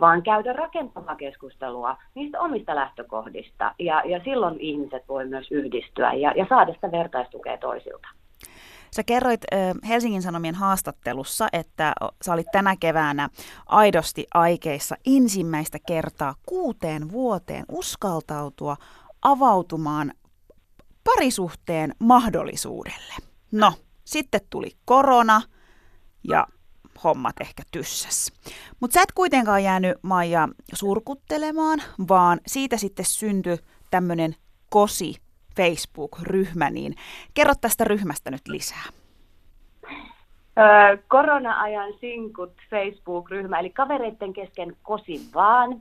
vaan käydä rakentavaa keskustelua niistä omista lähtökohdista. Ja, ja silloin ihmiset voi myös yhdistyä ja, ja saada sitä vertaistukea toisilta.
Sä kerroit Helsingin Sanomien haastattelussa, että sä olit tänä keväänä aidosti aikeissa ensimmäistä kertaa kuuteen vuoteen uskaltautua avautumaan parisuhteen mahdollisuudelle. No, sitten tuli korona ja hommat ehkä tyssäs. Mutta sä et kuitenkaan jäänyt Maija surkuttelemaan, vaan siitä sitten syntyi tämmöinen kosi Facebook-ryhmä, niin kerro tästä ryhmästä nyt lisää.
Korona-ajan sinkut Facebook-ryhmä, eli kavereiden kesken kosin vaan.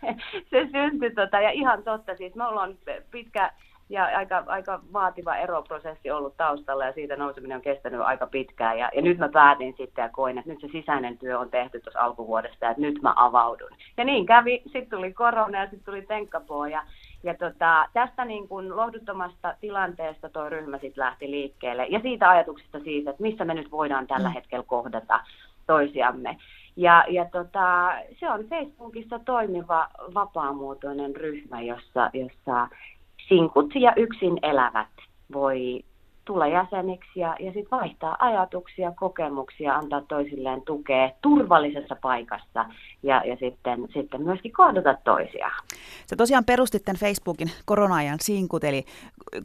se, se syntyi tota, ja ihan totta, siis me ollaan pitkä ja aika, aika vaativa eroprosessi ollut taustalla ja siitä nouseminen on kestänyt aika pitkään. Ja, ja nyt mä päätin sitten ja koin, että nyt se sisäinen työ on tehty tuossa alkuvuodesta, että nyt mä avaudun. Ja niin kävi, sitten tuli korona ja sitten tuli tenkkapoo ja ja tota, tästä niin kuin lohduttomasta tilanteesta tuo ryhmä sitten lähti liikkeelle. Ja siitä ajatuksesta siitä, että missä me nyt voidaan tällä mm. hetkellä kohdata toisiamme. Ja, ja tota, se on Facebookissa toimiva vapaamuotoinen ryhmä, jossa, jossa sinkut ja yksin elävät voi tulla jäseniksi ja, ja sitten vaihtaa ajatuksia, kokemuksia, antaa toisilleen tukea turvallisessa paikassa ja, ja sitten, sitten myöskin kohdata toisia.
Sä tosiaan perustit tämän Facebookin korona-ajan sinkut, eli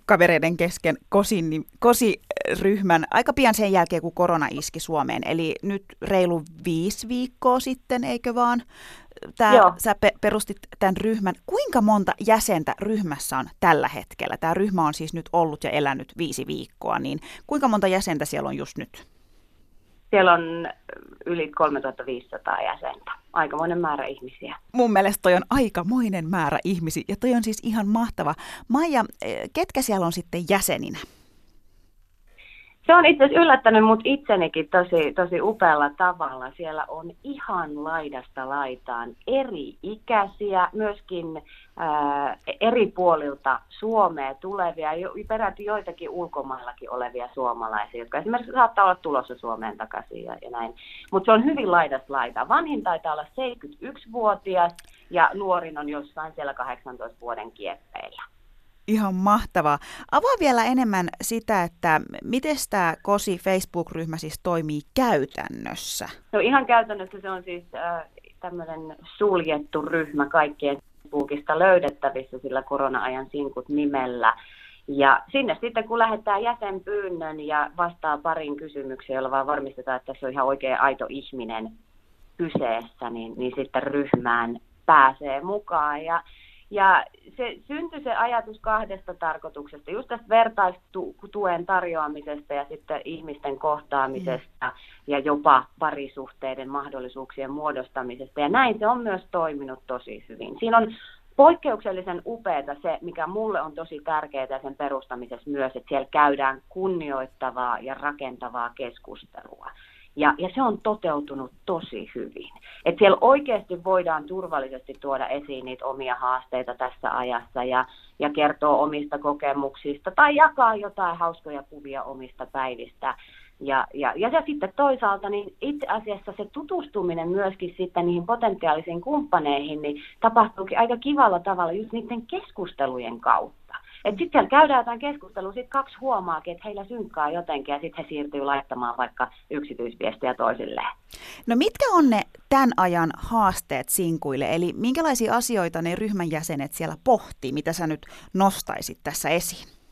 kavereiden kesken kosin, kosiryhmän aika pian sen jälkeen, kun korona iski Suomeen. Eli nyt reilu viisi viikkoa sitten, eikö vaan? Tää, sä pe- perustit tämän ryhmän. Kuinka monta jäsentä ryhmässä on tällä hetkellä? Tämä ryhmä on siis nyt ollut ja elänyt viisi viikkoa, niin kuinka monta jäsentä siellä on just nyt?
Siellä on yli 3500 jäsentä. Aikamoinen määrä ihmisiä.
Mun mielestä toi on aikamoinen määrä ihmisiä ja toi on siis ihan mahtava. Maija, eh, ketkä siellä on sitten jäseninä?
Se on itse asiassa yllättänyt mut itsenikin tosi, tosi upealla tavalla. Siellä on ihan laidasta laitaan eri ikäisiä, myöskin ää, eri puolilta Suomea tulevia, jo, peräti joitakin ulkomaillakin olevia suomalaisia, jotka esimerkiksi saattaa olla tulossa Suomeen takaisin ja, ja näin. Mutta se on hyvin laidasta laitaa. Vanhin taitaa olla 71-vuotias ja nuorin on jossain siellä 18 vuoden kieppeillä.
Ihan mahtavaa. Avaa vielä enemmän sitä, että miten tämä KOSI Facebook-ryhmä siis toimii käytännössä?
No ihan käytännössä se on siis äh, tämmöinen suljettu ryhmä kaikkien Facebookista löydettävissä sillä korona-ajan sinkut nimellä. Ja sinne sitten kun lähettää jäsenpyynnön ja vastaa parin kysymykseen, jolla vaan varmistetaan, että se on ihan oikea aito ihminen kyseessä, niin, niin sitten ryhmään pääsee mukaan. Ja ja se syntyi se ajatus kahdesta tarkoituksesta, just tästä vertaistuen tarjoamisesta ja sitten ihmisten kohtaamisesta mm. ja jopa parisuhteiden mahdollisuuksien muodostamisesta. Ja näin se on myös toiminut tosi hyvin. Siinä on poikkeuksellisen upeata se, mikä mulle on tosi tärkeää sen perustamisessa myös, että siellä käydään kunnioittavaa ja rakentavaa keskustelua. Ja, ja se on toteutunut tosi hyvin. Et siellä oikeasti voidaan turvallisesti tuoda esiin niitä omia haasteita tässä ajassa ja, ja kertoa omista kokemuksista tai jakaa jotain hauskoja kuvia omista päivistä. Ja, ja, ja, ja sitten toisaalta niin itse asiassa se tutustuminen myöskin sitten niihin potentiaalisiin kumppaneihin niin tapahtuukin aika kivalla tavalla just niiden keskustelujen kautta. Että sitten siellä käydään jotain keskustelua, sitten kaksi huomaakin, että heillä synkkaa jotenkin ja sitten he siirtyy laittamaan vaikka yksityisviestiä toisilleen.
No mitkä on ne tämän ajan haasteet sinkuille? Eli minkälaisia asioita ne ryhmän jäsenet siellä pohtii, mitä sä nyt nostaisit tässä esiin?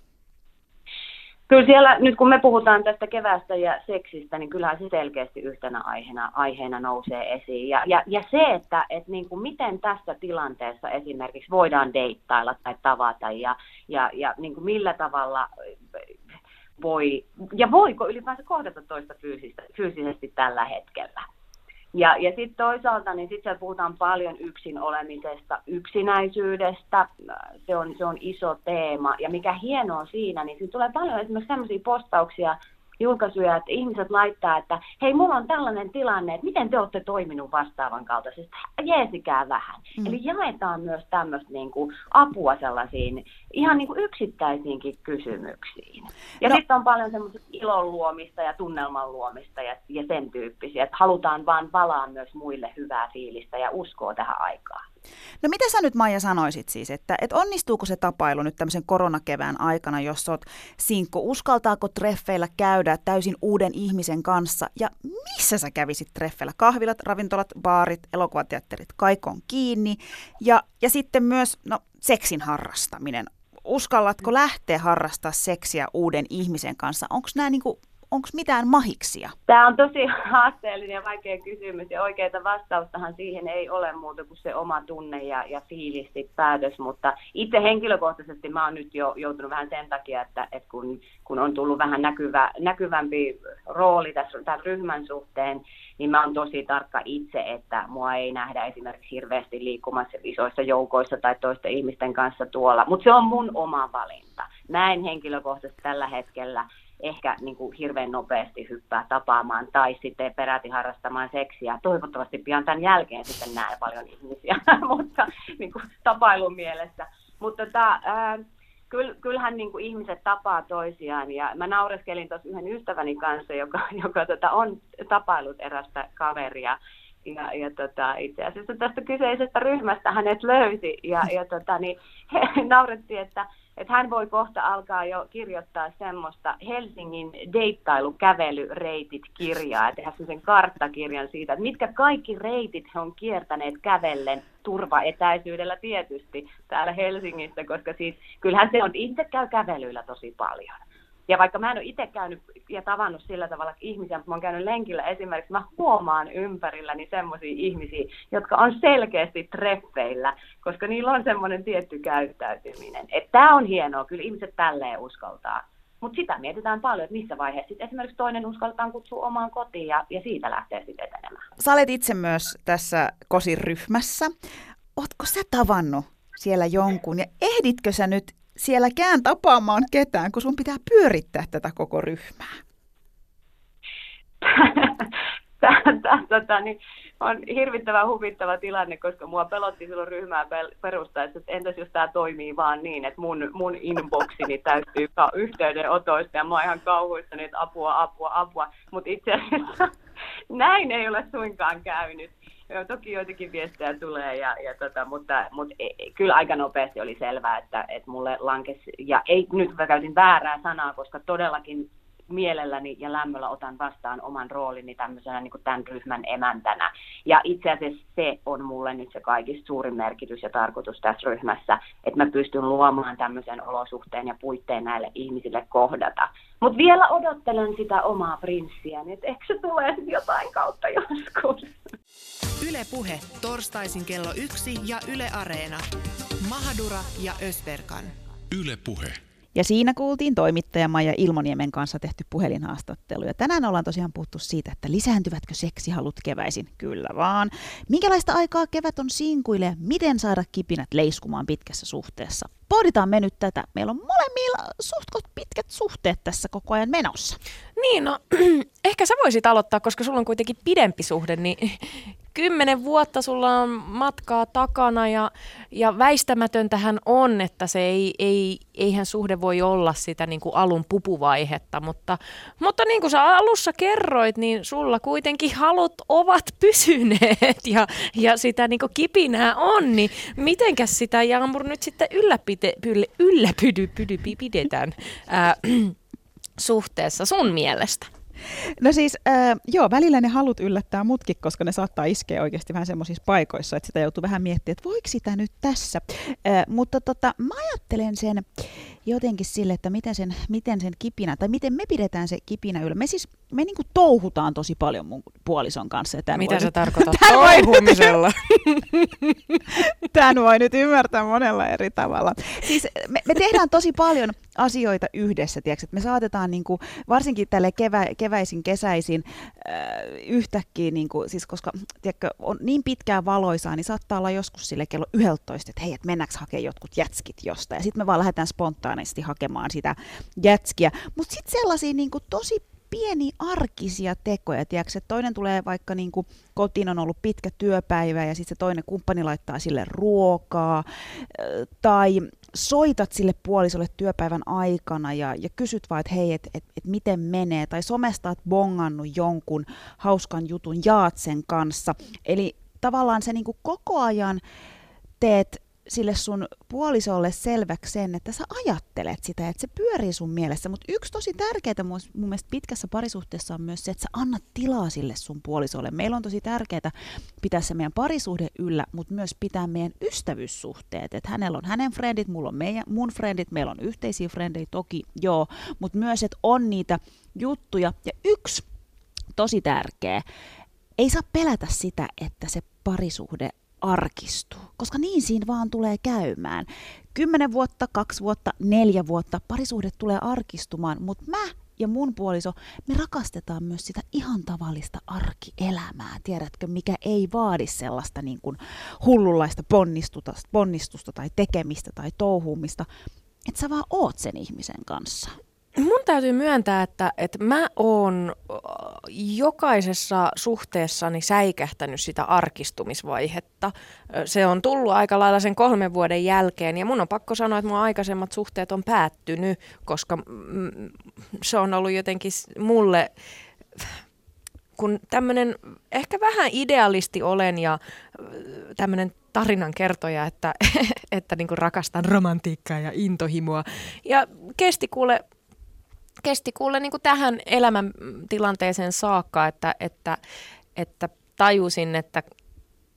Kyllä siellä, nyt kun me puhutaan tästä kevästä ja seksistä, niin kyllähän se selkeästi yhtenä aiheena, aiheena nousee esiin. Ja, ja, ja se, että et niin kuin miten tässä tilanteessa esimerkiksi voidaan deittailla tai tavata ja, ja, ja niin kuin millä tavalla voi, ja voiko ylipäänsä kohdata toista fyysistä, fyysisesti tällä hetkellä. Ja, ja sitten toisaalta, niin sitten puhutaan paljon yksin olemisesta, yksinäisyydestä, se on, se on iso teema. Ja mikä hienoa siinä, niin siinä tulee paljon esimerkiksi sellaisia postauksia, julkaisuja, että ihmiset laittaa, että hei, mulla on tällainen tilanne, että miten te olette toiminut vastaavan kaltaisesti, jeesikää vähän. Mm. Eli jaetaan myös tämmöistä niin kuin apua sellaisiin ihan niin kuin yksittäisiinkin kysymyksiin. Ja no. sitten on paljon semmoista ilon luomista ja tunnelman luomista ja, ja sen tyyppisiä, että halutaan vaan valaa myös muille hyvää fiilistä ja uskoa tähän aikaan.
No mitä sä nyt Maija sanoisit siis, että, että onnistuuko se tapailu nyt tämmöisen koronakevään aikana, jos oot sinkku, uskaltaako treffeillä käydä täysin uuden ihmisen kanssa ja missä sä kävisit treffeillä? Kahvilat, ravintolat, baarit, elokuvateatterit, kaikki on kiinni ja, ja sitten myös no, seksin harrastaminen. Uskallatko lähteä harrastaa seksiä uuden ihmisen kanssa? Onko nämä niinku onko mitään mahiksia?
Tämä on tosi haasteellinen ja vaikea kysymys ja oikeita vastaustahan siihen ei ole muuta kuin se oma tunne ja, ja fiilisti päätös, mutta itse henkilökohtaisesti mä oon nyt jo joutunut vähän sen takia, että, että kun, kun on tullut vähän näkyvä, näkyvämpi rooli tässä tämän ryhmän suhteen, niin mä oon tosi tarkka itse, että mua ei nähdä esimerkiksi hirveästi liikkumassa isoissa joukoissa tai toisten ihmisten kanssa tuolla, mutta se on mun oma valinta. Mä en henkilökohtaisesti tällä hetkellä ehkä niin kuin hirveän nopeasti hyppää tapaamaan tai sitten peräti harrastamaan seksiä. Toivottavasti pian tämän jälkeen sitten näe paljon ihmisiä, mutta niin kuin tapailun mielessä. Mutta tota, ää, kyllähän niin kuin ihmiset tapaa toisiaan ja mä naureskelin tuossa yhden ystäväni kanssa, joka, joka tota, on tapailut erästä kaveria ja, ja tota, itse asiassa tästä kyseisestä ryhmästä hänet löysi ja, ja tota, niin, he naurettiin, että että hän voi kohta alkaa jo kirjoittaa semmoista Helsingin deittailukävelyreitit kirjaa ja tehdä sen karttakirjan siitä, että mitkä kaikki reitit he on kiertäneet kävellen turvaetäisyydellä tietysti täällä Helsingissä, koska siis kyllähän se on, itse käy kävelyillä tosi paljon. Ja vaikka mä en ole itse käynyt ja tavannut sillä tavalla ihmisiä, mutta mä oon käynyt lenkillä esimerkiksi, mä huomaan ympärilläni semmoisia ihmisiä, jotka on selkeästi treffeillä, koska niillä on semmoinen tietty käyttäytyminen. Tämä on hienoa, kyllä ihmiset tälleen uskaltaa. Mutta sitä mietitään paljon, että missä vaiheessa sit esimerkiksi toinen uskaltaa kutsua omaan kotiin ja, ja siitä lähtee sitten etenemään.
Sä olet itse myös tässä KOSin ryhmässä. Ootko sä tavannut siellä jonkun ja ehditkö sä nyt sielläkään tapaamaan ketään, kun sun pitää pyörittää tätä koko ryhmää?
Tämä niin, on hirvittävän huvittava tilanne, koska mua pelotti silloin ryhmää perustaessa, että entäs jos tämä toimii vaan niin, että mun, mun inboxini täytyy yhteydenotoista ja mä oon ihan kauhuissani, että apua, apua, apua. Mutta itse asiassa näin ei ole suinkaan käynyt. Joo, toki joitakin viestejä tulee, ja, ja tota, mutta, mutta e, e, kyllä aika nopeasti oli selvää, että, että mulle lankesi, ja ei nyt mä käytin väärää sanaa, koska todellakin mielelläni ja lämmöllä otan vastaan oman roolini tämmöisenä niin kuin tämän ryhmän emäntänä. Ja itse asiassa se on mulle nyt se kaikista suurin merkitys ja tarkoitus tässä ryhmässä, että mä pystyn luomaan tämmöisen olosuhteen ja puitteen näille ihmisille kohdata. Mutta vielä odottelen sitä omaa prinssiä, niin että ehkä se tulee jotain kautta joskus.
Yle Puhe, torstaisin kello yksi ja Yle Areena. Mahadura ja Ösberkan.
Yle Puhe.
Ja siinä kuultiin toimittaja Maija Ilmoniemen kanssa tehty puhelinhaastattelu. Ja tänään ollaan tosiaan puhuttu siitä, että lisääntyvätkö seksihalut keväisin? Kyllä vaan. Minkälaista aikaa kevät on sinkuille? Miten saada kipinät leiskumaan pitkässä suhteessa? Pohditaan me nyt tätä. Meillä on molemmilla suht pitkät suhteet tässä koko ajan menossa.
Niin, no ehkä sä voisit aloittaa, koska sulla on kuitenkin pidempi suhde, niin kymmenen vuotta sulla on matkaa takana ja, ja väistämätöntähän on, että se ei, ei, eihän suhde voi olla sitä niin kuin alun pupuvaihetta, mutta, mutta niin kuin sä alussa kerroit, niin sulla kuitenkin halut ovat pysyneet ja, ja sitä niin kuin kipinää on, niin mitenkäs sitä Jaamur nyt sitten ylläpite, ylläpydy, pydy, pidetään ää, suhteessa sun mielestä?
No siis, äh, joo, välillä ne halut yllättää mutkin, koska ne saattaa iskeä oikeasti vähän semmoisissa paikoissa, että sitä joutuu vähän miettimään, että voiko sitä nyt tässä. Äh, mutta tota, mä ajattelen sen jotenkin sille, että miten sen, miten sen kipinä, tai miten me pidetään se kipinä yllä. Me siis, me niinku touhutaan tosi paljon mun puolison kanssa. Ja
Mitä se nyt, tarkoittaa touhumisella?
Tämän voi nyt ymmärtää monella eri tavalla. Siis me, me tehdään tosi paljon asioita yhdessä, tiedätkö? me saatetaan niinku, varsinkin tälle kevä, keväisin, kesäisin äh, yhtäkkiä, niinku, siis koska tiedätkö, on niin pitkään valoisaa, niin saattaa olla joskus sille kello 11, että hei, että mennäänkö hakemaan jotkut jätskit jostain. Ja sitten me vaan lähdetään spontaanisti hakemaan sitä jätskiä. Mutta sitten sellaisia niinku, tosi pieni arkisia tekoja, tiedätkö, että toinen tulee vaikka niin kuin kotiin on ollut pitkä työpäivä ja sitten se toinen kumppani laittaa sille ruokaa, tai soitat sille puolisolle työpäivän aikana ja, ja kysyt vaan, että hei, että et, et miten menee, tai somesta oot bongannut jonkun hauskan jutun, jaat sen kanssa. Eli tavallaan se niin kuin koko ajan teet sille sun puolisolle selväksi sen, että sä ajattelet sitä, että se pyörii sun mielessä. Mutta yksi tosi tärkeää mun, mun mielestä pitkässä parisuhteessa on myös se, että sä annat tilaa sille sun puolisolle. Meillä on tosi tärkeää pitää se meidän parisuhde yllä, mutta myös pitää meidän ystävyyssuhteet. Että hänellä on hänen frendit, mulla on meidän, mun frendit, meillä on yhteisiä frendejä toki, joo, mutta myös, että on niitä juttuja. Ja yksi tosi tärkeä, ei saa pelätä sitä, että se parisuhde arkistuu, koska niin siinä vaan tulee käymään. Kymmenen vuotta, kaksi vuotta, neljä vuotta parisuhde tulee arkistumaan, mutta mä ja mun puoliso, me rakastetaan myös sitä ihan tavallista arkielämää, tiedätkö, mikä ei vaadi sellaista niin kuin hullunlaista ponnistusta, ponnistusta tai tekemistä tai touhuumista, että sä vaan oot sen ihmisen kanssa.
Mun täytyy myöntää, että, että mä oon jokaisessa suhteessani säikähtänyt sitä arkistumisvaihetta. Se on tullut aika lailla sen kolmen vuoden jälkeen ja mun on pakko sanoa, että mun aikaisemmat suhteet on päättynyt, koska se on ollut jotenkin mulle kun tämmöinen ehkä vähän idealisti olen ja tämmöinen tarinan kertoja, että, että niin rakastan romantiikkaa ja intohimoa. Ja kesti kuule kesti kuule niin kuin tähän elämäntilanteeseen saakka, että, että, että tajusin, että,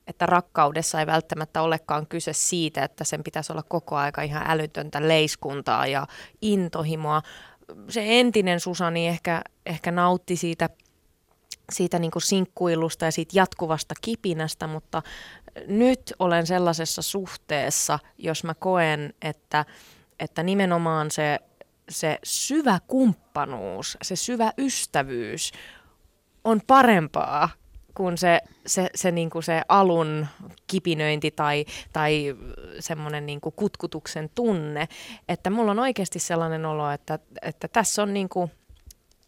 että rakkaudessa ei välttämättä olekaan kyse siitä, että sen pitäisi olla koko aika ihan älytöntä leiskuntaa ja intohimoa. Se entinen Susani ehkä, ehkä nautti siitä, siitä niin kuin sinkkuilusta ja siitä jatkuvasta kipinästä, mutta nyt olen sellaisessa suhteessa, jos mä koen, että, että nimenomaan se se syvä kumppanuus, se syvä ystävyys on parempaa kuin se, se, se, niin kuin se alun kipinöinti tai, tai semmoinen niin kutkutuksen tunne. Että mulla on oikeasti sellainen olo, että, että tässä on niin kuin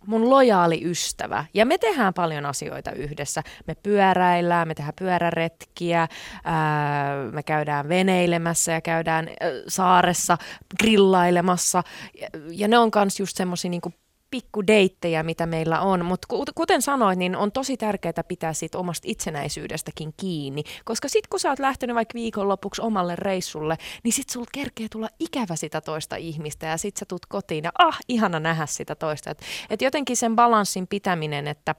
mun lojaali ystävä. Ja me tehdään paljon asioita yhdessä. Me pyöräillään, me tehdään pyöräretkiä, ää, me käydään veneilemässä ja käydään ää, saaressa grillailemassa. Ja, ja ne on myös just semmoisia niinku pikkudeittejä, mitä meillä on. Mutta kuten sanoit, niin on tosi tärkeää pitää siitä omasta itsenäisyydestäkin kiinni. Koska sitten kun sä oot lähtenyt vaikka viikonlopuksi omalle reissulle, niin sit sulla kerkee tulla ikävä sitä toista ihmistä ja sit sä tuut kotiin ja ah, ihana nähdä sitä toista. Että et jotenkin sen balanssin pitäminen, että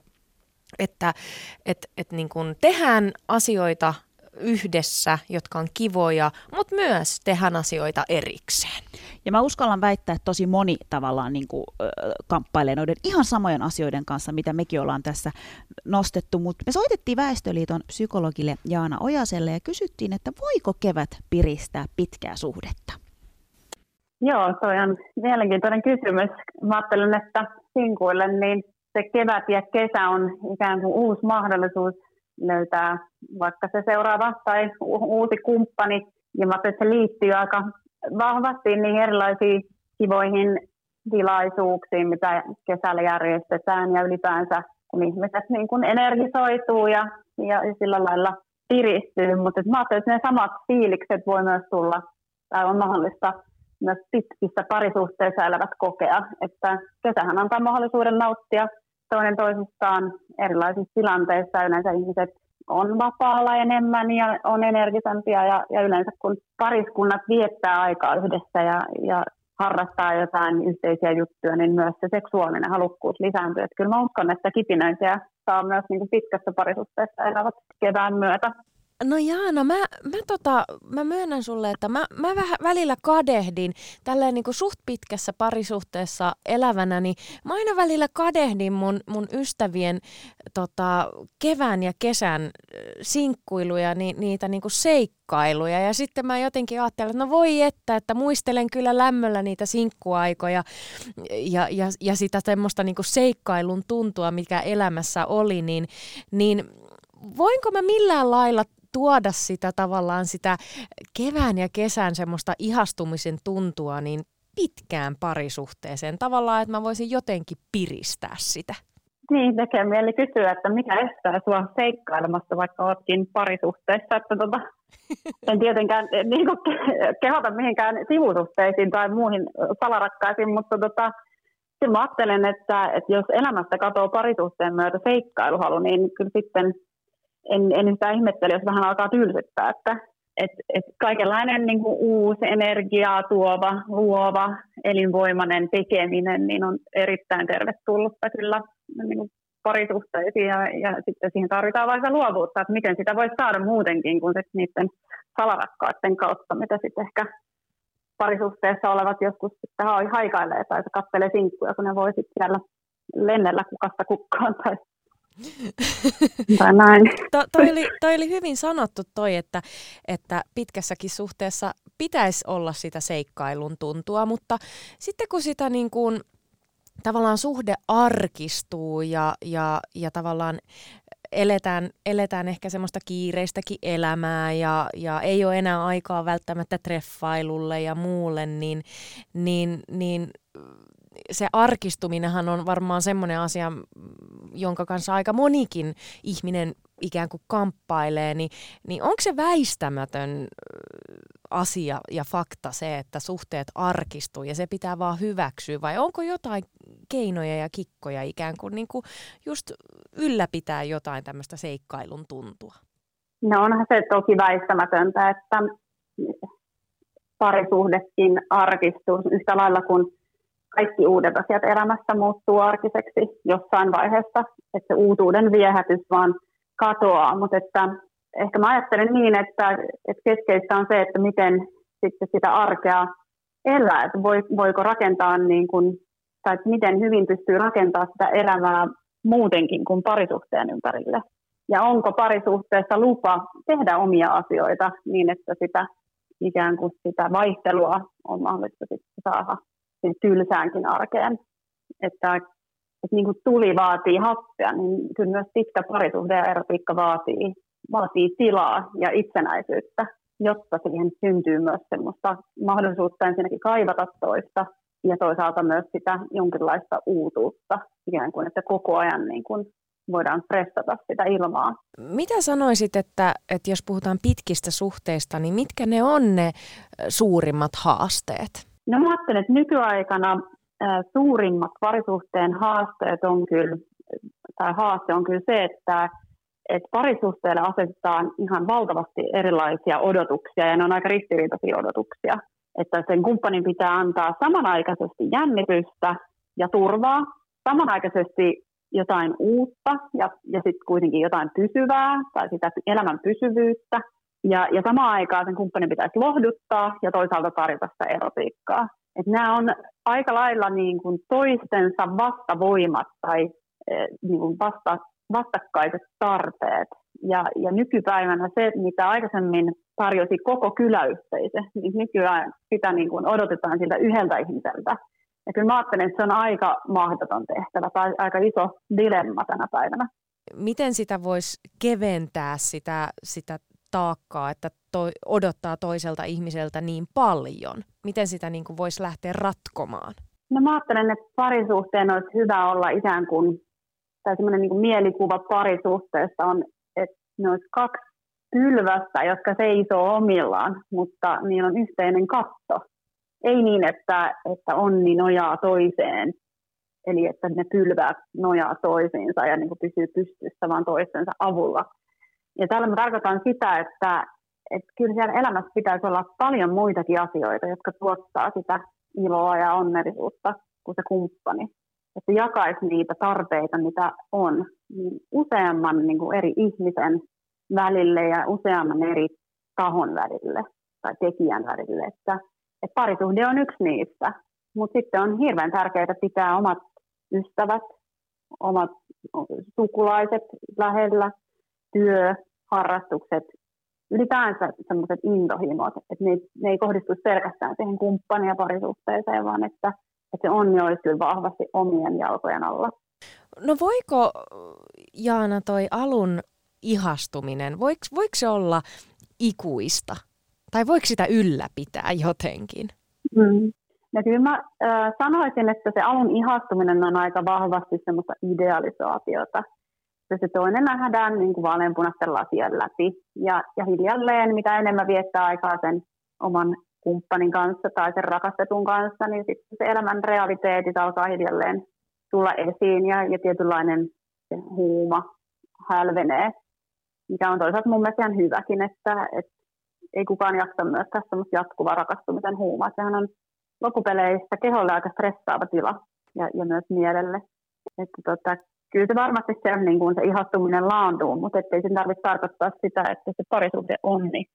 että et, et niin kun tehdään asioita yhdessä, jotka on kivoja, mutta myös tehdään asioita erikseen.
Ja mä uskallan väittää, että tosi moni tavallaan niin kuin, äh, kamppailee noiden ihan samojen asioiden kanssa, mitä mekin ollaan tässä nostettu. Mutta me soitettiin Väestöliiton psykologille Jaana Ojaselle ja kysyttiin, että voiko kevät piristää pitkää suhdetta?
Joo, toi on mielenkiintoinen kysymys. Mä ajattelen, että sinkuille niin se kevät ja kesä on ikään kuin uusi mahdollisuus löytää vaikka se seuraava tai uusi kumppani. Ja mä että se liittyy aika vahvasti niihin erilaisiin kivoihin tilaisuuksiin, mitä kesällä järjestetään ja ylipäänsä kun ihmiset niin kun energisoituu ja, ja sillä lailla piristyy. Mutta mä ajattelin, että ne samat fiilikset voi myös tulla tai on mahdollista myös pitkissä parisuhteissa elävät kokea, että kesähän antaa mahdollisuuden nauttia toinen toisistaan erilaisissa tilanteissa. Yleensä ihmiset on vapaalla enemmän ja on energisempia ja, ja yleensä kun pariskunnat viettää aikaa yhdessä ja, ja harrastaa jotain yhteisiä juttuja, niin myös se seksuaalinen halukkuus lisääntyy. Että kyllä mä uskon, että kipinöintiä saa myös niin pitkässä parisuhteessa elävät kevään myötä.
No Jaana, mä, mä, tota, mä myönnän sulle, että mä, mä vähän välillä kadehdin tälleen niin kuin suht pitkässä parisuhteessa elävänä, niin mä aina välillä kadehdin mun, mun ystävien tota, kevään ja kesän sinkkuiluja, ni, niitä niin kuin seikkailuja. Ja sitten mä jotenkin ajattelin, että no voi että, että muistelen kyllä lämmöllä niitä sinkkuaikoja ja, ja, ja sitä semmoista niin kuin seikkailun tuntua, mikä elämässä oli, niin, niin voinko mä millään lailla tuoda sitä tavallaan sitä kevään ja kesän semmoista ihastumisen tuntua niin pitkään parisuhteeseen. Tavallaan, että mä voisin jotenkin piristää sitä.
Niin, tekee mieli kysyä, että mikä estää sua seikkailemasta, vaikka oletkin parisuhteessa. Että tota, en tietenkään eh, niin kuin, kehota mihinkään sivusuhteisiin tai muihin salarakkaisiin, mutta tota, mä ajattelen, että, että jos elämästä katoaa parisuhteen myötä seikkailuhalu, niin kyllä sitten – en, en sitä ihmettele, jos vähän alkaa tylsyttää, että et, et kaikenlainen niin kuin uusi energiaa tuova, luova, elinvoimainen tekeminen niin on erittäin tervetullutta kyllä niin kuin parisuhteisiin ja, ja sitten siihen tarvitaan vaikka luovuutta, että miten sitä voisi saada muutenkin kuin sit niiden salarakkaiden kautta, mitä sitten ehkä parisuhteessa olevat joskus sitten haikailee tai katselee sinkkuja, kun ne voi sitten siellä lennellä kukasta kukkaan tai tai näin.
To, toi, oli, toi oli hyvin sanottu toi, että, että pitkässäkin suhteessa pitäisi olla sitä seikkailun tuntua, mutta sitten kun sitä niin kuin, tavallaan suhde arkistuu ja, ja, ja tavallaan eletään, eletään ehkä semmoista kiireistäkin elämää ja, ja ei ole enää aikaa välttämättä treffailulle ja muulle, niin, niin, niin se arkistuminenhan on varmaan semmoinen asia, jonka kanssa aika monikin ihminen ikään kuin kamppailee, niin, niin onko se väistämätön asia ja fakta se, että suhteet arkistuu ja se pitää vaan hyväksyä, vai onko jotain keinoja ja kikkoja ikään kuin, niin kuin just ylläpitää jotain tämmöistä seikkailun tuntua?
No onhan se toki väistämätöntä, että parisuhdekin arkistuu yhtä lailla kuin kaikki uudet asiat elämässä muuttuu arkiseksi jossain vaiheessa, että se uutuuden viehätys vaan katoaa, mutta että ehkä mä ajattelen niin, että, että keskeistä on se, että miten sitten sitä arkea elää, että voiko rakentaa niin kuin, tai että miten hyvin pystyy rakentamaan sitä elämää muutenkin kuin parisuhteen ympärille. Ja onko parisuhteessa lupa tehdä omia asioita niin, että sitä ikään kuin sitä vaihtelua on mahdollista sitten saada sen tylsäänkin arkeen. Että, että niin kuin tuli vaatii happea, niin kyllä myös pitkä parisuhde ja erotiikka vaatii, vaatii tilaa ja itsenäisyyttä, jotta siihen syntyy myös semmoista mahdollisuutta ensinnäkin kaivata toista ja toisaalta myös sitä jonkinlaista uutuutta, ikään kuin, että koko ajan niin kuin voidaan prestata sitä ilmaa.
Mitä sanoisit, että, että jos puhutaan pitkistä suhteista, niin mitkä ne on ne suurimmat haasteet?
No mä ajattelen, että nykyaikana suurimmat parisuhteen haasteet on kyllä, tai haaste on kyllä se, että, että parisuhteelle asetetaan ihan valtavasti erilaisia odotuksia, ja ne on aika ristiriitaisia odotuksia. Että sen kumppanin pitää antaa samanaikaisesti jännitystä ja turvaa, samanaikaisesti jotain uutta ja, ja sitten kuitenkin jotain pysyvää tai sitä elämän pysyvyyttä – ja, ja samaan aikaan sen kumppanin pitäisi lohduttaa ja toisaalta tarjota sitä erotiikkaa. Et nämä on aika lailla niin kuin toistensa vastavoimat tai eh, niin kuin vasta, vastakkaiset tarpeet. Ja, ja nykypäivänä se, mitä aikaisemmin tarjosi koko kyläyhteisö, niin nykyään sitä niin kuin odotetaan siltä yhdeltä ihmiseltä. Ja kyllä mä ajattelen, että se on aika mahdoton tehtävä tai aika iso dilemma tänä päivänä.
Miten sitä voisi keventää sitä, sitä taakkaa, että toi, odottaa toiselta ihmiseltä niin paljon? Miten sitä niin kuin voisi lähteä ratkomaan?
No mä ajattelen, että parisuhteen olisi hyvä olla ikään kuin, tai semmoinen niin mielikuva parisuhteesta on, että ne olisi kaksi pylvästä, jotka seisoo omillaan, mutta niillä on yhteinen katto. Ei niin, että, että onni nojaa toiseen, eli että ne pylväät nojaa toisiinsa ja niin kuin pysyy pystyssä vaan toistensa avulla. Ja tällä mä tarkoitan sitä, että, että kyllä siellä elämässä pitäisi olla paljon muitakin asioita, jotka tuottaa sitä iloa ja onnellisuutta kuin se kumppani. Että jakaisi niitä tarpeita, mitä on, niin useamman niin kuin eri ihmisen välille ja useamman eri tahon välille tai tekijän välille. Että, että parisuhde on yksi niistä, mutta sitten on hirveän tärkeää pitää omat ystävät, omat sukulaiset lähellä, työ, harrastukset, ylipäänsä sellaiset intohimot, että ne, ne ei kohdistu pelkästään siihen kumppania parisuhteeseen, vaan että, että se onni olisi kyllä vahvasti omien jalkojen alla.
No voiko, Jaana, toi alun ihastuminen, voiko, voiko se olla ikuista? Tai voiko sitä ylläpitää jotenkin?
Mm. Ja kyllä mä äh, sanoisin, että se alun ihastuminen on aika vahvasti semmoista idealisaatiota. Ja se toinen nähdään niin kuin vaaleanpunaisten lasien läpi. Ja, ja hiljalleen, mitä enemmän viettää aikaa sen oman kumppanin kanssa tai sen rakastetun kanssa, niin sitten se elämän realiteetit alkaa hiljalleen tulla esiin ja, ja tietynlainen huuma hälvenee mikä on toisaalta mun mielestä ihan hyväkin, että, että ei kukaan jaksa myöskään semmoista jatkuvaa rakastumisen huumaa. Sehän on loppupeleissä keholle aika stressaava tila ja, ja myös mielelle. Että tota, kyllä se varmasti se, niin kuin se ihastuminen laantuu, mutta ettei sen tarvitse tarkoittaa sitä, että se parisuhde onni niin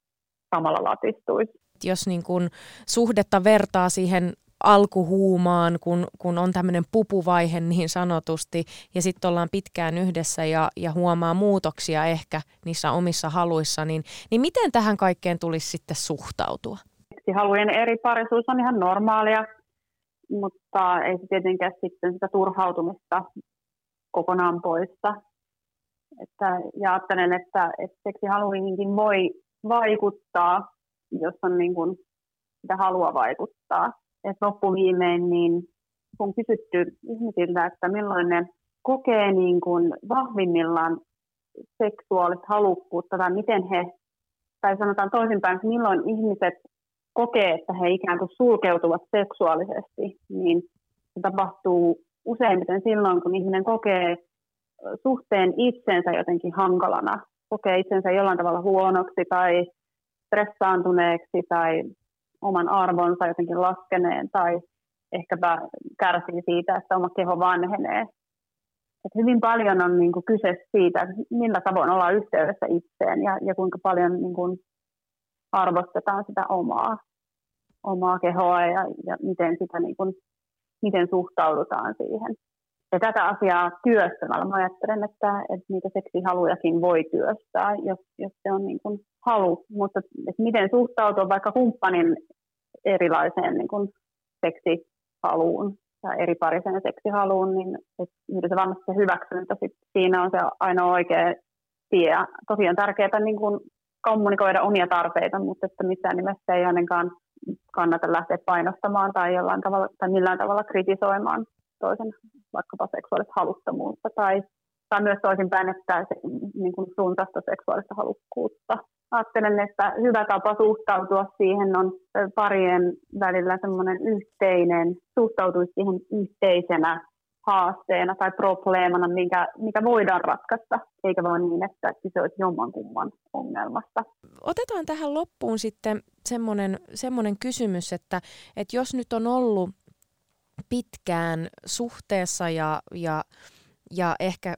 samalla latistuisi.
Jos niin kuin suhdetta vertaa siihen alkuhuumaan, kun, kun on tämmöinen pupuvaihe niin sanotusti, ja sitten ollaan pitkään yhdessä ja, ja huomaa muutoksia ehkä niissä omissa haluissa, niin, niin miten tähän kaikkeen tulisi sitten suhtautua?
Halujen eri parisuus on ihan normaalia, mutta ei se tietenkään sitten sitä turhautumista kokonaan poista. Että, ja ajattelen, että, että seksihaluihinkin voi vaikuttaa, jos on niin kuin sitä halua vaikuttaa että loppuviimein niin kun kysytty ihmisiltä, että milloin ne kokee niin kuin vahvimmillaan seksuaalista halukkuutta tai miten he, tai sanotaan toisinpäin, että milloin ihmiset kokee, että he ikään kuin sulkeutuvat seksuaalisesti, niin se tapahtuu useimmiten silloin, kun ihminen kokee suhteen itsensä jotenkin hankalana, kokee itsensä jollain tavalla huonoksi tai stressaantuneeksi tai oman arvonsa jotenkin laskeneen tai ehkäpä kärsii siitä, että oma keho vanhenee. Et hyvin paljon on niin kuin kyse siitä, millä tavoin ollaan yhteydessä itseen ja, ja kuinka paljon niin kuin arvostetaan sitä omaa, omaa kehoa ja, ja miten, sitä niin kuin, miten suhtaudutaan siihen. Ja tätä asiaa työstämällä mä ajattelen, että, että niitä seksihalujakin voi työstää, jos, jos se on niin kuin halu. Mutta että miten suhtautua vaikka kumppanin erilaiseen niin kuin seksihaluun tai eri parisen seksihaluun, niin että se varmasti se hyväksyntä siinä on se ainoa oikea tie. Tosi on tärkeää niin kuin kommunikoida omia tarpeita, mutta että missään nimessä ei ainakaan kannata lähteä painostamaan tai, jollain tavalla, tai millään tavalla kritisoimaan toisen vaikkapa seksuaalista haluttomuutta tai, tai myös toisinpäin, että se, niin kuin suuntaista seksuaalista halukkuutta ajattelen, että hyvä tapa suhtautua siihen on parien välillä semmoinen yhteinen, suhtautuisi siihen yhteisenä haasteena tai probleemana, mikä, mikä voidaan ratkaista, eikä vaan niin, että kyse olisi jommankumman ongelmasta.
Otetaan tähän loppuun sitten semmoinen, semmoinen kysymys, että, että jos nyt on ollut pitkään suhteessa ja, ja, ja ehkä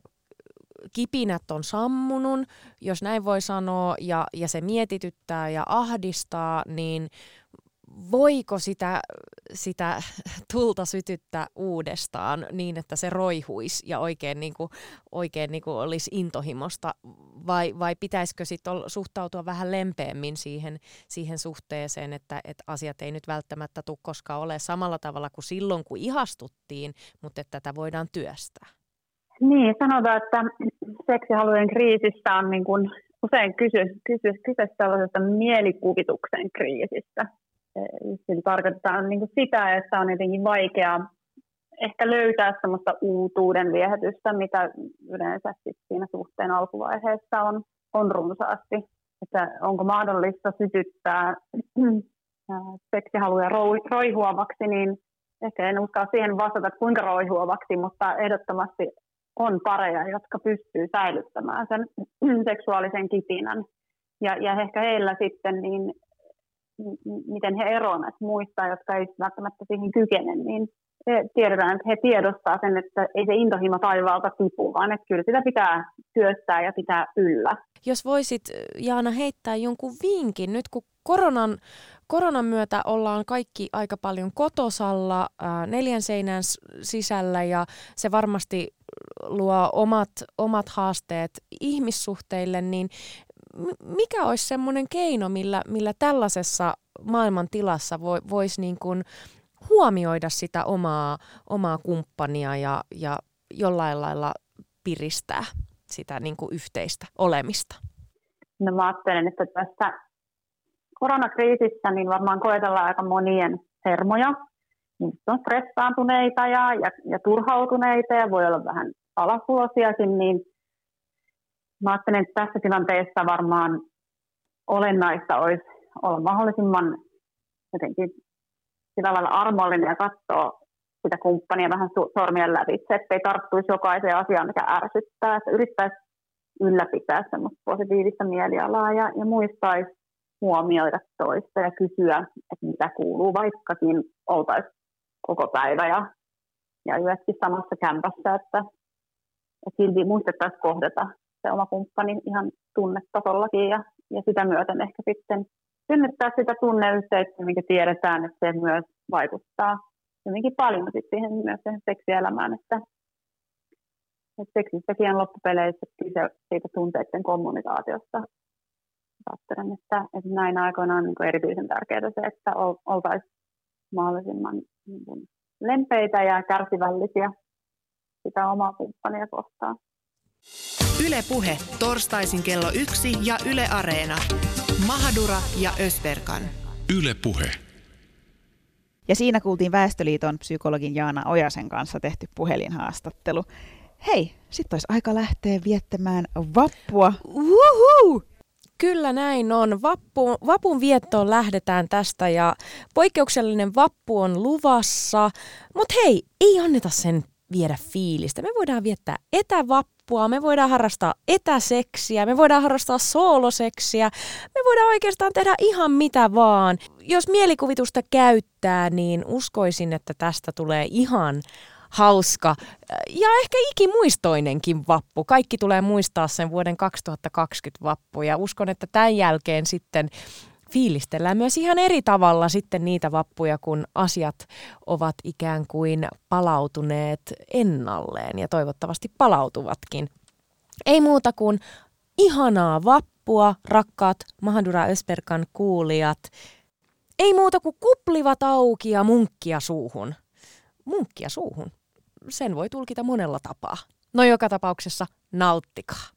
kipinät on sammunut, jos näin voi sanoa, ja, ja se mietityttää ja ahdistaa, niin voiko sitä sitä tulta sytyttää uudestaan niin, että se roihuisi ja oikein, niin kuin, oikein niin kuin olisi intohimosta, vai, vai pitäisikö sitten suhtautua vähän lempeämmin siihen, siihen suhteeseen, että, että asiat ei nyt välttämättä tule koskaan ole samalla tavalla kuin silloin, kun ihastuttiin, mutta että tätä voidaan työstää?
Niin, sanotaan, että seksihalujen kriisissä on niin kuin usein kyse, kyse, kyse sellaisesta mielikuvituksen kriisistä. Sillä tarkoitetaan niin kuin sitä, että on jotenkin vaikea ehkä löytää sellaista uutuuden viehätystä, mitä yleensä siinä suhteen alkuvaiheessa on, on runsaasti. Että onko mahdollista sytyttää seksihaluja roihuavaksi, niin ehkä en uskalla siihen vastata, kuinka roihuavaksi, mutta ehdottomasti on pareja, jotka pystyy säilyttämään sen seksuaalisen kipinän. Ja, ja ehkä heillä sitten, niin miten he eroavat muista, jotka ei välttämättä siihen kykene, niin tiedetään, että he tiedostaa sen, että ei se intohimo taivaalta tipu, vaan että kyllä sitä pitää työstää ja pitää yllä.
Jos voisit, Jaana, heittää jonkun vinkin, nyt kun koronan, koronan myötä ollaan kaikki aika paljon kotosalla ää, neljän seinän sisällä ja se varmasti luo omat, omat haasteet ihmissuhteille, niin mikä olisi semmoinen keino, millä, millä tällaisessa maailman tilassa voisi niin kuin huomioida sitä omaa, omaa kumppania ja, ja jollain lailla piristää sitä niin kuin yhteistä olemista?
No mä ajattelen, että tässä koronakriisissä niin varmaan koetellaan aika monien hermoja. Ihmiset on stressaantuneita ja, ja, ja turhautuneita ja voi olla vähän alasuosiakin, niin mä ajattelen, että tässä tilanteessa varmaan olennaista olisi olla mahdollisimman jotenkin sillä lailla armollinen ja katsoa sitä kumppania vähän sormien lävitse, ettei tarttuisi jokaiseen asiaan, mikä ärsyttää, että yrittäisi ylläpitää semmoista positiivista mielialaa ja, ja muistaisi huomioida toista ja kysyä, että mitä kuuluu, vaikkakin oltaisiin koko päivä ja, ja yötkin samassa kämpässä, että, että silti muistettaisiin kohdata se oma kumppani ihan tunnetasollakin ja, ja sitä myöten ehkä sitten synnyttää sitä tunneyhteyttä, mikä tiedetään, että se myös vaikuttaa hyvinkin paljon sit siihen myös siihen seksielämään, että, että seksissäkin on loppupeleissä kyse siitä tunteiden kommunikaatiosta. Ajattelen, että, että näin aikoina on niin erityisen tärkeää se, että oltaisiin mahdollisimman niin kuin, lempeitä ja kärsivällisiä sitä omaa kumppania kohtaan.
Ylepuhe torstaisin kello yksi ja Yle Areena. Mahadura ja Ösberkan.
Ylepuhe.
Ja siinä kuultiin Väestöliiton psykologin Jaana Ojasen kanssa tehty puhelinhaastattelu. Hei, sitten olisi aika lähteä viettämään vappua.
Uhu! Kyllä näin on. Vappu, vapun viettoon lähdetään tästä ja poikkeuksellinen vappu on luvassa. Mutta hei, ei anneta sen viedä fiilistä. Me voidaan viettää etävappua, me voidaan harrastaa etäseksiä, me voidaan harrastaa sooloseksiä, me voidaan oikeastaan tehdä ihan mitä vaan. Jos mielikuvitusta käyttää, niin uskoisin, että tästä tulee ihan hauska ja ehkä ikimuistoinenkin vappu. Kaikki tulee muistaa sen vuoden 2020 vappu ja uskon, että tämän jälkeen sitten fiilistellään myös ihan eri tavalla sitten niitä vappuja, kun asiat ovat ikään kuin palautuneet ennalleen ja toivottavasti palautuvatkin. Ei muuta kuin ihanaa vappua, rakkaat Mahadura Ösperkan kuulijat. Ei muuta kuin kuplivat auki ja munkkia suuhun. Munkkia suuhun. Sen voi tulkita monella tapaa. No joka tapauksessa nauttikaa.